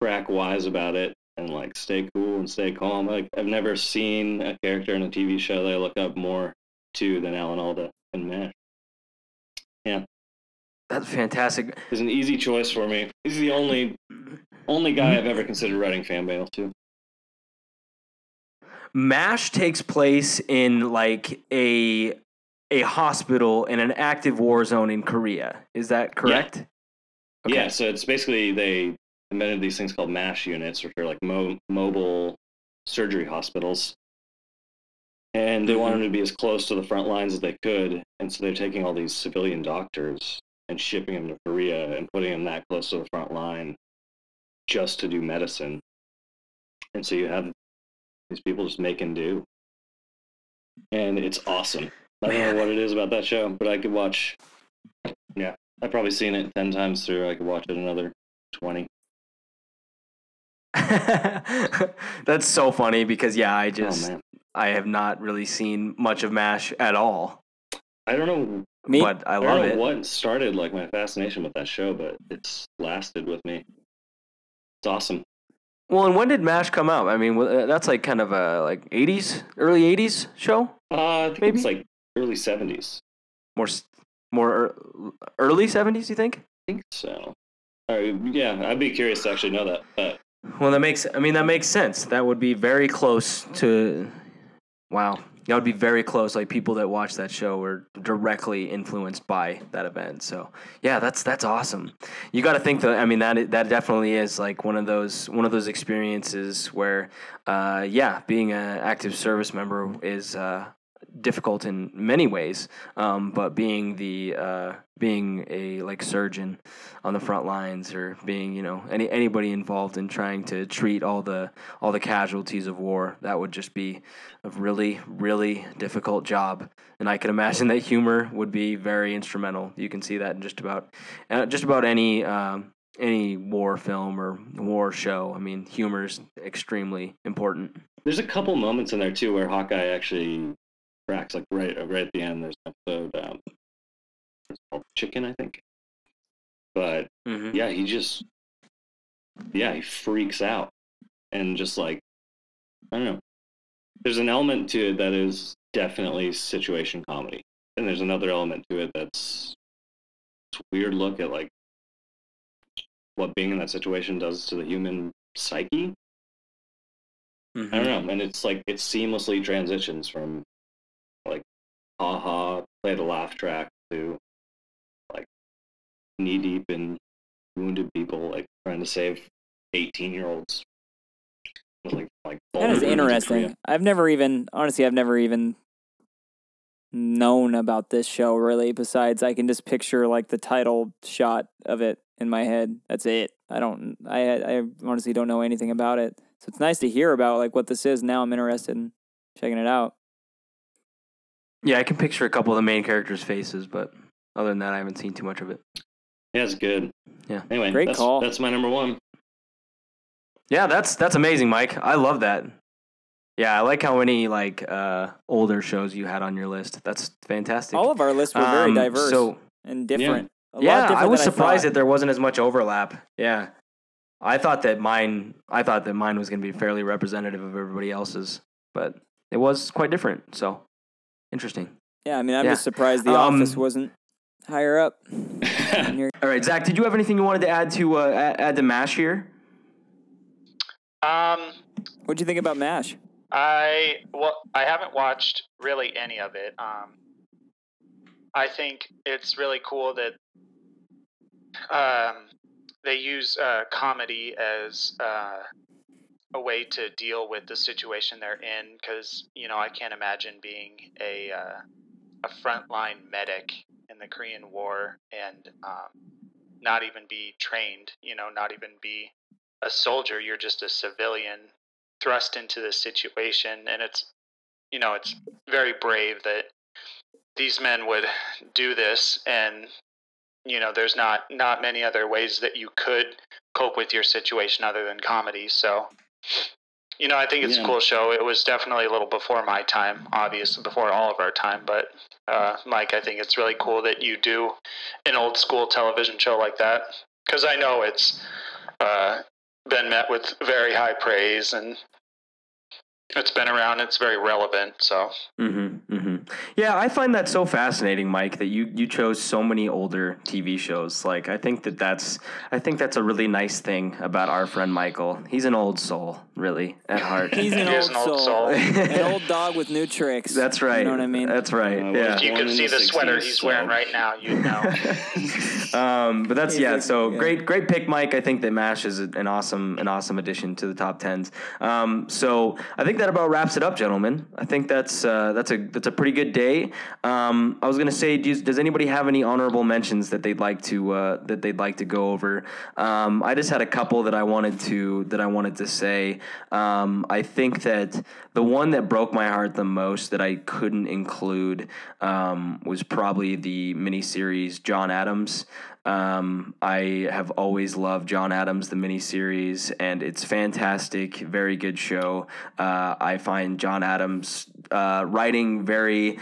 crack wise about it and like stay cool and stay calm. Like I've never seen a character in a TV show that I look up more to than Alan Alda and MASH. Yeah. That's fantastic. It's an easy choice for me. He's the only only guy I've ever considered writing fan mail to. Mash takes place in like a a hospital in an active war zone in Korea. Is that correct? Okay. Yeah, so it's basically they invented these things called MASH units, which are like mo- mobile surgery hospitals. And they wanted them to be as close to the front lines as they could. And so they're taking all these civilian doctors and shipping them to Korea and putting them that close to the front line just to do medicine. And so you have these people just make and do. And it's awesome. I don't know what it is about that show, but I could watch. Yeah, I've probably seen it 10 times through. I could watch it another 20. That's so funny because yeah, I Oh, just man. I have not really seen much of Mash at all, I don't know Me, but I I, love don't know it. what started like my fascination with that show, but it's lasted with me. It's awesome. Well, and when did Mash come out? I mean, uh, that's like kind of a like '80s, early '80s show. Uh, I think Maybe? it's like early seventies. More, more early '70s, you think? I think so. All right, yeah, I'd be curious to actually know that. But Well, that makes. I mean, that makes sense. That would be very close to. Wow, that would be very close. Like people that watch that show were directly influenced by that event. So yeah, that's that's awesome. You got to think that. I mean, that that definitely is like one of those one of those experiences where, uh, yeah, being an active service member is. Uh, difficult in many ways um, but being the uh, being a like surgeon on the front lines or being you know any anybody involved in trying to treat all the all the casualties of war that would just be a really really difficult job. And I can imagine that humor would be very instrumental. You can see that in just about uh, just about any um, any war film or war show. I mean humor is extremely important. There's a couple moments in there too where Hawkeye actually cracks. Like right, right at the end, there's an episode. Um, it's called Chicken, I think. But mm-hmm. yeah, he just yeah he freaks out and just like I don't know. There's an element to it that is definitely situation comedy, and there's another element to it that's weird look at like what being in that situation does to the human psyche. I don't know, and it's like it seamlessly transitions from ha ha, play the laugh track to like knee deep in wounded people, like trying to save eighteen year olds. Like like that is interesting. I've never even, honestly, I've never even known about this show really. Besides, I can just picture like the title shot of it in my head. That's it. I don't. I I honestly don't know anything about it. So it's nice to hear about like what this is. Now I'm interested in checking it out. Yeah, I can picture a couple of the main characters' faces, but other than that, I haven't seen too much of it. Yeah, it's good. Yeah. Anyway, Great that's, call. That's my number one. Yeah, that's that's amazing, Mike. I love that. Yeah, I like how many like uh, older shows you had on your list. That's fantastic. All of our lists were very Um, diverse So and different. A lot yeah, different I was surprised thought. that there wasn't as much overlap. Yeah, I thought that mine. I thought that mine was going to be fairly representative of everybody else's, but it was quite different. So interesting. Yeah, I mean, I'm Yeah. just surprised the Um, office wasn't higher up. your- All right, Zach, did you have anything you wanted to add to uh, add, add to Mash here? Um, what do you think about Mash? I well, I haven't watched really any of it. Um, I think it's really cool that um, they use uh, comedy as uh, a way to deal with the situation they're in. Because you know, I can't imagine being a uh, a frontline medic in the Korean War and um, not even be trained. You know, not even be a soldier. You're just a civilian thrust into this situation and it's you know it's very brave that these men would do this and you know there's not not many other ways that you could cope with your situation other than comedy so you know i think it's Yeah. a cool show it was definitely a little before my time obviously before all of our time but uh, mike i think it's really cool that you do an old school television show like that because i know it's uh, been met with very high praise and it's been around it's very relevant so Mm-hmm, mm-hmm. Yeah, I find that so fascinating, Mike, that you you chose so many older TV shows. Like, I think that that's I think that's a really nice thing about our friend Michael. He's an old soul, really, at heart. He's an He old an old soul. soul. an old dog with new tricks. that's right. You know what I mean? That's right. Uh, yeah. if you Born could see the the sweater 60s, he's wearing right now you'd know um, but that's He's yeah. like- So yeah. great, great pick, Mike. I think that Mash is an awesome, an awesome addition to the top tens. Um, so I think that about wraps it up, gentlemen. I think that's uh, that's a that's a pretty good good day. Um, I was gonna say, does, does anybody have any honorable mentions that they'd like to uh, that they'd like to go over? Um, I just had a couple that I wanted to that I wanted to say. Um, I think that the one that broke my heart the most that I couldn't include um, was probably the miniseries John Adams. Um, I have always loved John Adams, the miniseries, and it's fantastic. Very good show. Uh, I find John Adams uh, writing very,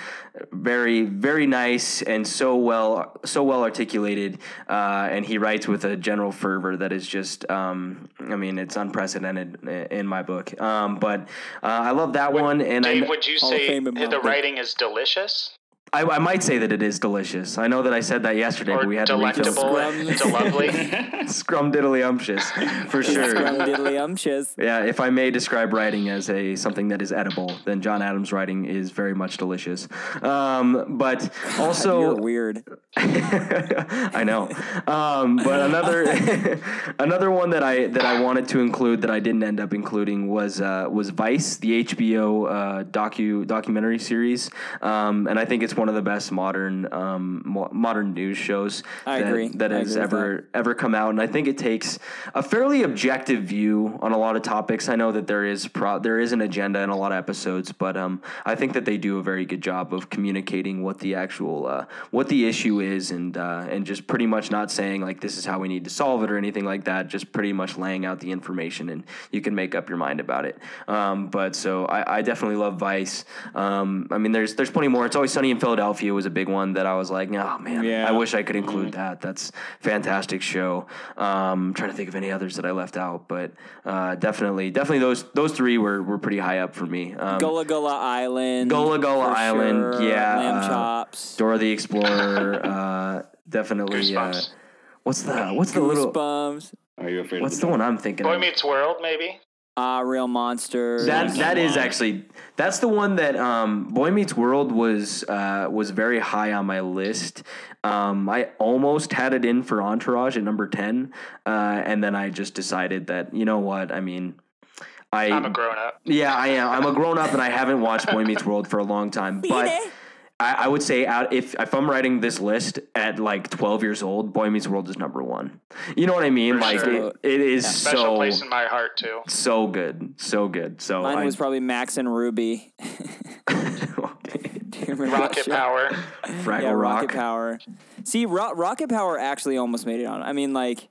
very, very nice and so well, so well articulated. Uh, and he writes with a general fervor that is just, um, I mean, it's unprecedented in my book. Um, but uh, I love that one. And Dave, I, would you say Fame in my the writing is delicious I, I might say that it is delicious. I know that I said that yesterday, or but we had to delectable, Scrum. lovely? Scrum diddly umptious, for sure. Scrumdiddlyumptious. Yeah, if I may describe writing as a something that is edible, then John Adams' writing is very much delicious. Um, but also, You're weird. I know. Um, but another another one that I that I wanted to include that I didn't end up including was uh, was Vice, the HBO uh, docu documentary series, um, and I think it's one of the best modern um, mo- modern news shows I that, agree. that I has agree ever ever come out, and I think it takes a fairly objective view on a lot of topics. I know that there is pro- there is an agenda in a lot of episodes, but um, I think that they do a very good job of communicating what the actual uh, what the issue is, and uh, and just pretty much not saying like this is how we need to solve it or anything like that. Just pretty much laying out the information, and you can make up your mind about it. Um, but so I, I definitely love Vice. Um, I mean, there's there's plenty more. It's always sunny in Philadelphia was a big one that I was like, oh man, Yeah. I wish I could include that. That's fantastic show. Um, trying to think of any others that I left out, but uh, definitely, definitely those those three were, were pretty high up for me. Um, Gullah Gullah Island. Gullah Gullah Island, sure. yeah, Lamb uh, chops. Dora the Explorer, uh, definitely. Uh, what's the what's the little Goosebumps. Are you afraid? what's of the one I'm thinking Boy of? Meets World, maybe. Ah, real monster. That That's that is one. actually that's the one that um, Boy Meets World was uh, was very high on my list. Um, I almost had it in for Entourage at number ten, uh, and then I just decided that you know what I mean. I I'm a grown up. yeah I am I'm a grown up and I haven't watched Boy Meets World for a long time, but. I, I would say out if if I'm writing this list at like 12 years old, Boy Meets World is number one. You know what I mean? For like sure. it, it is Special so place in my heart too. so good, so good. So Mine I, was probably Max and Ruby. Do you remember that Rocket? Power. Fraggle yeah, Rock. Rocket Power. See, Ro- Rocket Power actually almost made it on. I mean, like,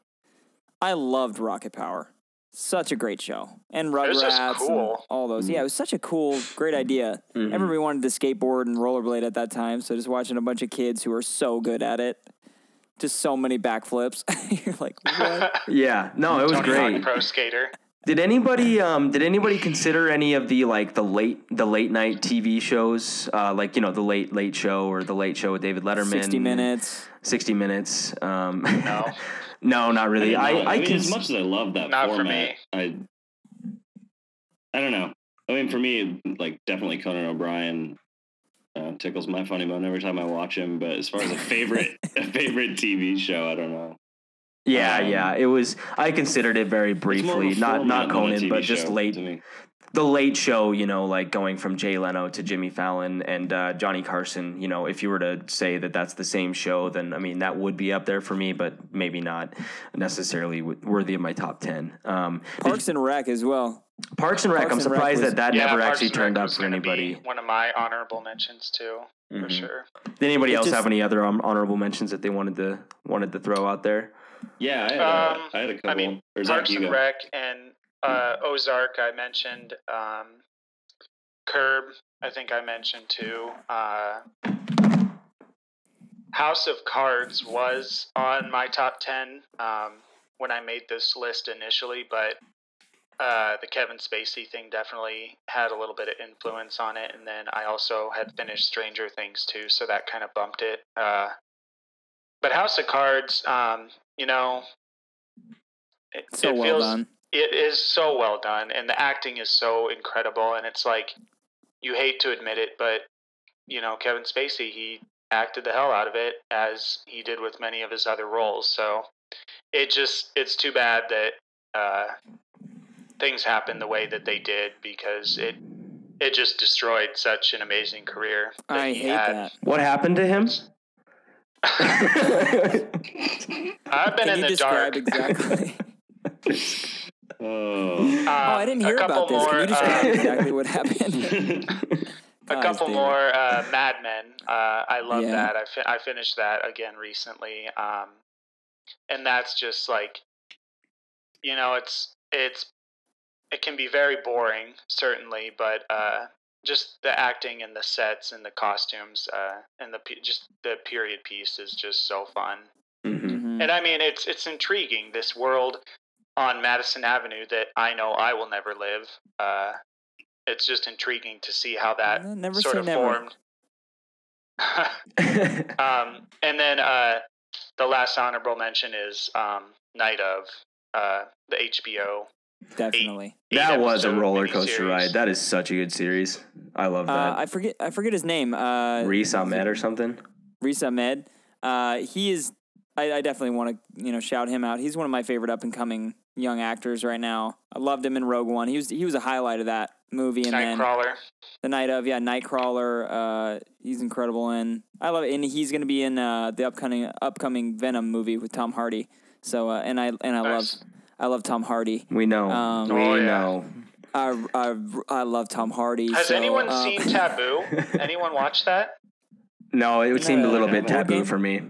I loved Rocket Power. Such a great show. And was just Rugrats and cool. all those. Yeah, it was such a cool, great idea. Mm-hmm. Everybody wanted to skateboard and rollerblade at that time. So just watching a bunch of kids who are so good at it. Just so many backflips. You're like, what? Yeah, no, it was Tony Hawk great. Pro Skater. Did anybody um did anybody consider any of the like the late the late night TV shows uh like you know the late late show or the late show with David Letterman 60 minutes. 60 minutes um No. no not really I, I I, I, mean, can as much as I love that Not for format, me. I I don't know. I mean, for me, like definitely Conan O'Brien uh, tickles my funny bone every time I watch him. But as far as a favorite a favorite TV show, I don't know. yeah um, yeah it was I considered it very It's more of briefly not not format than a Conan but just late to me. The late show, you know, like going from Jay Leno to Jimmy Fallon and uh, Johnny Carson, you know, if you were to say that that's the same show, then I mean that would be up there for me, but maybe not necessarily w- worthy of my top ten. Um, Parks and Rec as well. Parks and Rec, Parks I'm and Rec surprised was- that that yeah, never Parks actually turned up for gonna be anybody. One of my honorable mentions too, for Mhm. sure. Did anybody It else just- have any other um, honorable mentions that they wanted to wanted to throw out there? Yeah, I had, Um, a, I had a couple. I mean, or Parks and. Rec and uh, Ozark. I mentioned. Um, Curb. I think I mentioned too. Uh, House of Cards was on my top ten um, when I made this list initially, but uh, the Kevin Spacey thing definitely had a little bit of influence on it. And then I also had finished Stranger Things too, so that kind of bumped it. Uh, but House of Cards, um, you know, it, So it well feels done. It is so well done, and the acting is so incredible. And it's like you hate to admit it, but you know, Kevin Spacey, he acted the hell out of it as he did with many of his other roles. So it just it's too bad that uh, things happened the way that they did because it it just destroyed such an amazing career. that I he hate had. that. What happened to him? I've been Can in you the dark. exactly? Oh. Um, oh, I didn't hear about this. More, Can you describe uh, exactly what happened? a couple more uh, Mad Men. Uh, I love Yeah. that. I, fi- I finished that again recently, um, and that's just like, you know, it's it's it can be very boring, certainly, but uh, just the acting and the sets and the costumes uh, and the pe- just the period piece is just so fun. Mhm. Mhm. And I mean, it's it's intriguing. This world on Madison Avenue that I know I will never live. Uh, it's just intriguing to see how that never sort of never. formed. um, and then uh, the last honorable mention is um, Night of uh, the HBO. Definitely. that was a roller coaster miniseries. ride. That is such a good series. I love Uh, that. I forget. I forget his name. Uh, Riz Ahmed or something. Riz Ahmed. Uh, he is. I, I definitely want to you know shout him out. He's one of my favorite up and coming young actors right now. I loved him in Rogue One. He was he was a highlight of that movie. And then Nightcrawler. the night of yeah Nightcrawler. Uh, he's incredible in. I love it, and he's going to be in uh, the upcoming upcoming Venom movie with Tom Hardy. So uh, and I and I Nice. love I love Tom Hardy. We know. Um, we Oh, yeah. know. I, I, I love Tom Hardy. Has so, anyone uh, seen Taboo? anyone watch that? No, it seemed a little bit No. taboo for me.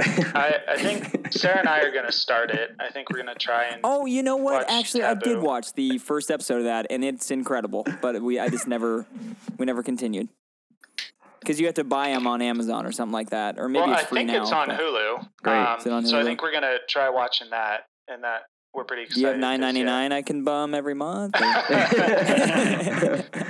I, I think Sarah and I are gonna start it. I think we're gonna try and. Oh, you know what? Actually, I did watch the first episode of that, and it's incredible. But we, I just never, we never continued because you have to buy them on Amazon or something like that, or maybe well, it's I free think now. it's on Hulu. Great. Um, on So I think we're gonna try watching that, and that we're pretty excited. You have nine ninety nine I can bum every month?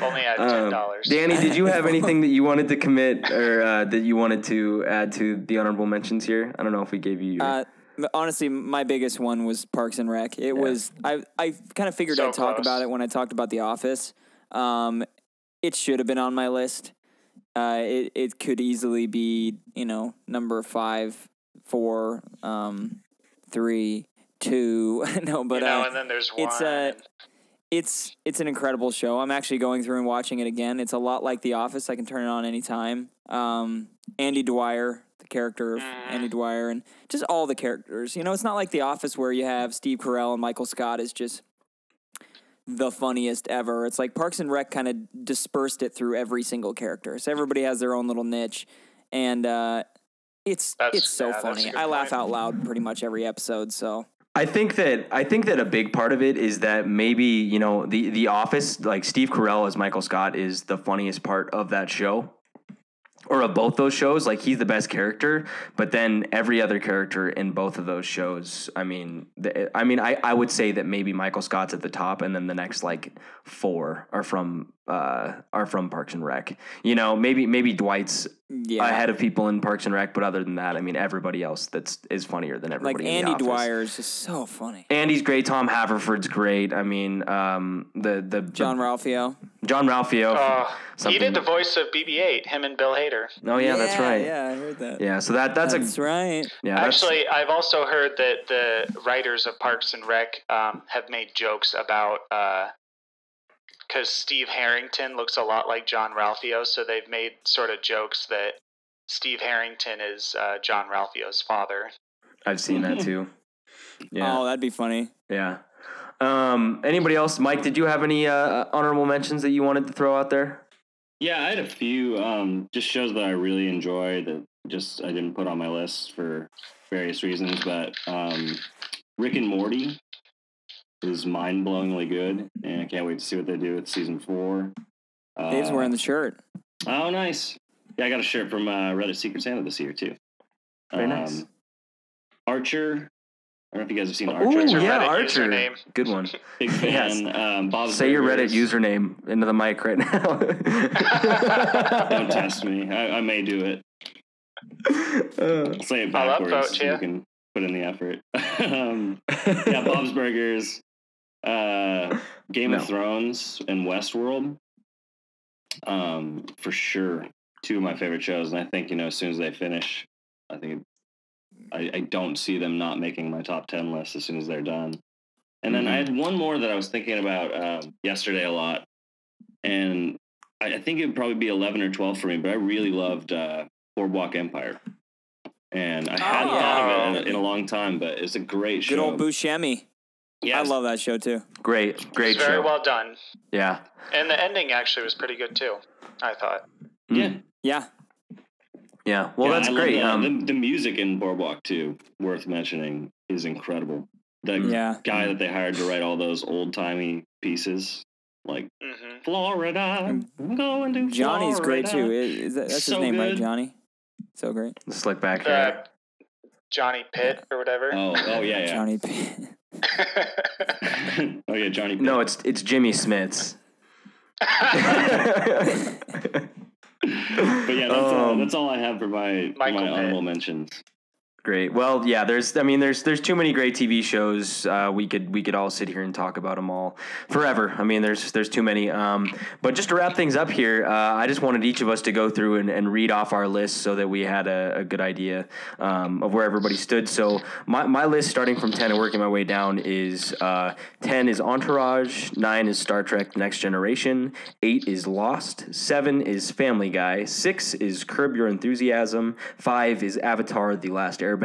Only Um, dollars. Danny, did you have anything that you wanted to commit or uh, that you wanted to add to the honorable mentions here? I don't know if we gave you. Your, Uh, honestly, my biggest one was Parks and Rec. It was I I kind of figured So I'd talk close. about it when I talked about The Office. Um, it should have been on my list. Uh, it it could easily be you know number five, four, um, three, two. no, but you know, uh, and then there's one. it's, uh, it's it's an incredible show. I'm actually going through and watching it again. It's a lot like The Office. I can turn it on anytime. Um, Andy Dwyer, the character of. Andy Dwyer, and just all the characters. You know, it's not like The Office where you have Steve Carell and Michael Scott is just the funniest ever. It's like Parks and Rec kind of dispersed it through every single character. So everybody has their own little niche, and uh, it's That's- it's so yeah, funny. I laugh point. out loud pretty much every episode. So I think that I think that a big part of it is that maybe you know the the Office, like Steve Carell as Michael Scott, is the funniest part of that show, or of both those shows. Like he's the best character, but then every other character in both of those shows. I mean, the, I mean, I I would say that maybe Michael Scott's at the top, and then the next like four are from uh are from Parks and Rec. You know, maybe maybe Dwight's yeah, ahead of people in Parks and Rec, but other than that, I mean, everybody else that's is funnier than like everybody. in The Andy Office. Dwyer is just so funny. Andy's great. Tom Haverford's great. I mean, um, the the Jean-Ralphio. John Ralphio. Uh, he did the voice of BB-8. Him and Bill Hader. oh yeah, that's right. Yeah, I heard that. Yeah, so that that's, a That's a right. yeah. That's, Actually, I've also heard that the writers of Parks and Rec um, have made jokes about because Steve Harrington looks a lot like Jean-Ralphio, so they've made sort of jokes that Steve Harrington is uh, Jean-Ralphio's father. I've seen that too. Yeah, Oh, that'd be funny. yeah. Um, anybody else? Mike, did you have any uh, honorable mentions that you wanted to throw out there? Yeah, I had a few um, just shows that I really enjoy that just I didn't put on my list for various reasons, but um, Rick and Morty is mind blowingly good, and I can't wait to see what they do with season four. Uh, Dave's wearing the shirt. Oh, nice. Yeah, I got a shirt from uh, Reddit Secret Santa this year too. Very nice. Archer. I don't know if you guys have seen Archer. What's your yeah, Reddit Archer. username? Good one. Big fan. Um, Bob's Say your Reddit Burgers. username into the mic right now. Don't test me. I, I may do it. Uh, I'll say it I'll backwards. upvote so you. you can put in the effort. um, yeah, Bob's Burgers, uh, Game No. of Thrones, and Westworld. Um, for sure, two of my favorite shows, and I think you know as soon as they finish, I think I, I don't see them not making my top ten list as soon as they're done. And then I had one more that I was thinking about um, yesterday a lot. and I, I think it would probably be eleven or twelve for me. But I really loved uh, Boardwalk Empire, and I hadn't thought of it in a, in a long time. But it's a great show. Good old Buscemi. Yeah, I love that show too. Great, great show. It's very show. well done. Yeah. And the ending actually was pretty good too. I thought. Yeah, Yeah. Yeah. Well, Yeah, that's I great. The, Um, the, the music in Boardwalk too, worth mentioning, is incredible. The Yeah. guy that they hired to write all those old timey pieces, like hmm Florida, I'm going to Johnny's great too. Is, is that, that's So his name, right? Johnny. So great. slick back hair. Uh, Johnny Pitt or whatever. Oh, oh yeah, yeah. Johnny. oh yeah, Johnny. No, it's it's Jimmy Smith's. but yeah, that's, all, Um, that's all I have for my for Michael my Pitt. honorable mentions. Great. Well, yeah. There's, I mean, there's, there's too many great TV shows. Uh, we could, we could all sit here and talk about them all forever. I mean, there's, there's too many. Um, but just to wrap things up here, uh, I just wanted each of us to go through and, and read off our list so that we had a, a good idea um, of where everybody stood. So my, my list, starting from ten and working my way down, is uh, ten is Entourage, nine is Star Trek: Next Generation, eight is Lost, seven is Family Guy, six is Curb Your Enthusiasm, five is Avatar: The Last Airbender,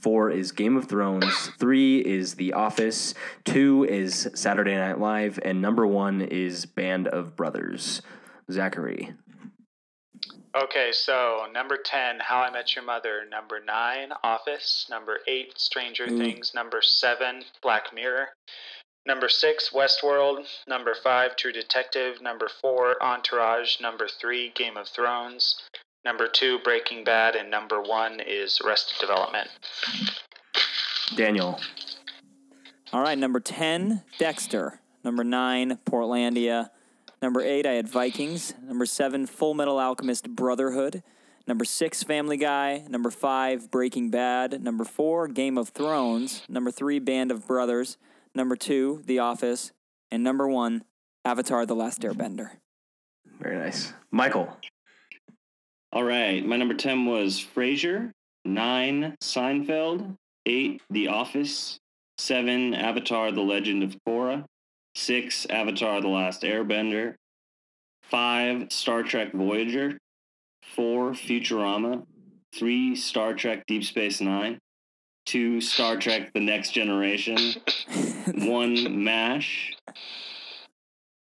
four is Game of Thrones, three is The Office, two is Saturday Night Live, and number one is Band of Brothers. Zachary. Okay, so number 10, How I Met Your Mother. Number 9, Office. Number 8, Stranger Ooh. Things. Number 7, Black Mirror. Number 6, Westworld. Number 5, True Detective. Number 4, Entourage. Number 3, Game of Thrones. Number 2, Breaking Bad. And number 1 is Arrested Development. Daniel. All right, number 10, Dexter. Number 9, Portlandia. Number 8, I had Vikings. Number 7, Full Metal Alchemist Brotherhood. Number 6, Family Guy. Number 5, Breaking Bad. Number 4, Game of Thrones. Number 3, Band of Brothers. Number 2, The Office. And number 1, Avatar The Last Airbender. Very nice. Michael. All right, my number ten was Frasier, nine Seinfeld, eight The Office, seven Avatar: The Legend of Korra, six Avatar: The Last Airbender, five Star Trek Voyager, four Futurama, three Star Trek Deep Space Nine, two Star Trek: The Next Generation, one MASH,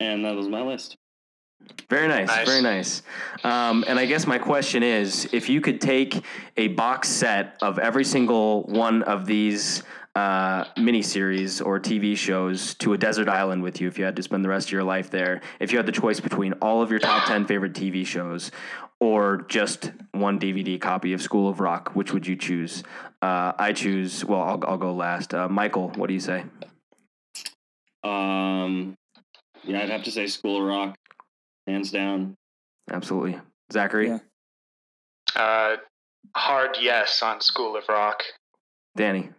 and that was my list. Very nice, Nice. very nice. Um, and I guess my question is, if you could take a box set of every single one of these uh, miniseries or TV shows to a desert island with you, if you had to spend the rest of your life there, if you had the choice between all of your top ten favorite TV shows or just one DVD copy of School of Rock, which would you choose? Uh, I choose. Well, I'll, I'll go last. Uh, Michael, what do you say? Um, yeah, I'd have to say School of Rock, hands down. Absolutely, Zachary, Yeah. Uh, hard yes on School of Rock. Danny.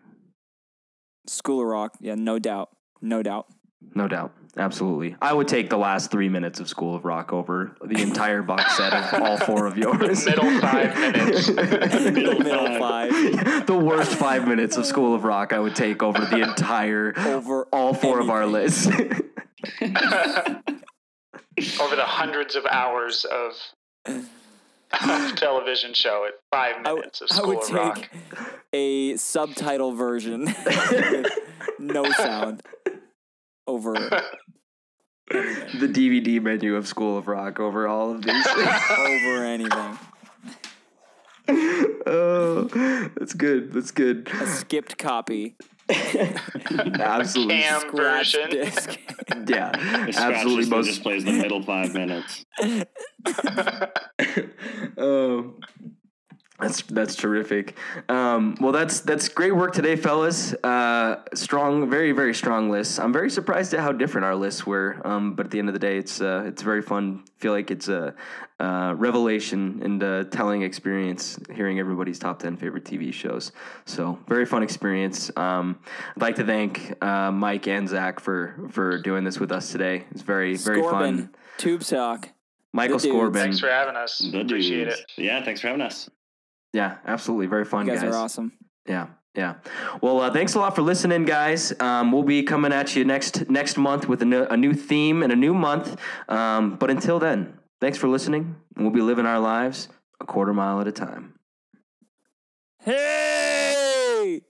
School of Rock. Yeah, no doubt. No doubt. No doubt. Absolutely. I would take the last three minutes of School of Rock over the entire box set of all four of yours. Middle five minutes. Middle Middle five. five. the worst five minutes of School of Rock I would take over the entire, Over all four of our lists. Over the hundreds of hours of, of television show at five I, w- minutes of I School would of take Rock. a subtitle version, with no sound, over. the DVD menu of School of Rock over all of these. over anything. oh, that's good. That's good. A skipped copy, Absolutely. Cam scratch version. disc. Yeah. The scratch Absolutely. just, Most just plays the middle five minutes. um, that's that's terrific. Um, well, that's that's great work today, fellas. Uh, strong, very very strong lists. I'm very surprised at how different our lists were. Um, but at the end of the day, it's uh, it's very fun. I Feel like it's a uh, revelation and a telling experience hearing everybody's top ten favorite TV shows. So very fun experience. Um, I'd like to thank uh, Mike and Zach for for doing this with us today. It's very very Scorbin, fun. Tube Sock. Michael The. Scorbin. Thanks for having us. The Appreciate dudes. it. Yeah, thanks for having us. Yeah, absolutely. Very fun, You guys guys. are awesome. Yeah, Yeah. Well, uh, thanks a lot for listening, guys. Um, we'll be coming at you next next month with a new, a new theme and a new month. Um, but until then, thanks for listening. We'll be living our lives a quarter mile at a time. Hey!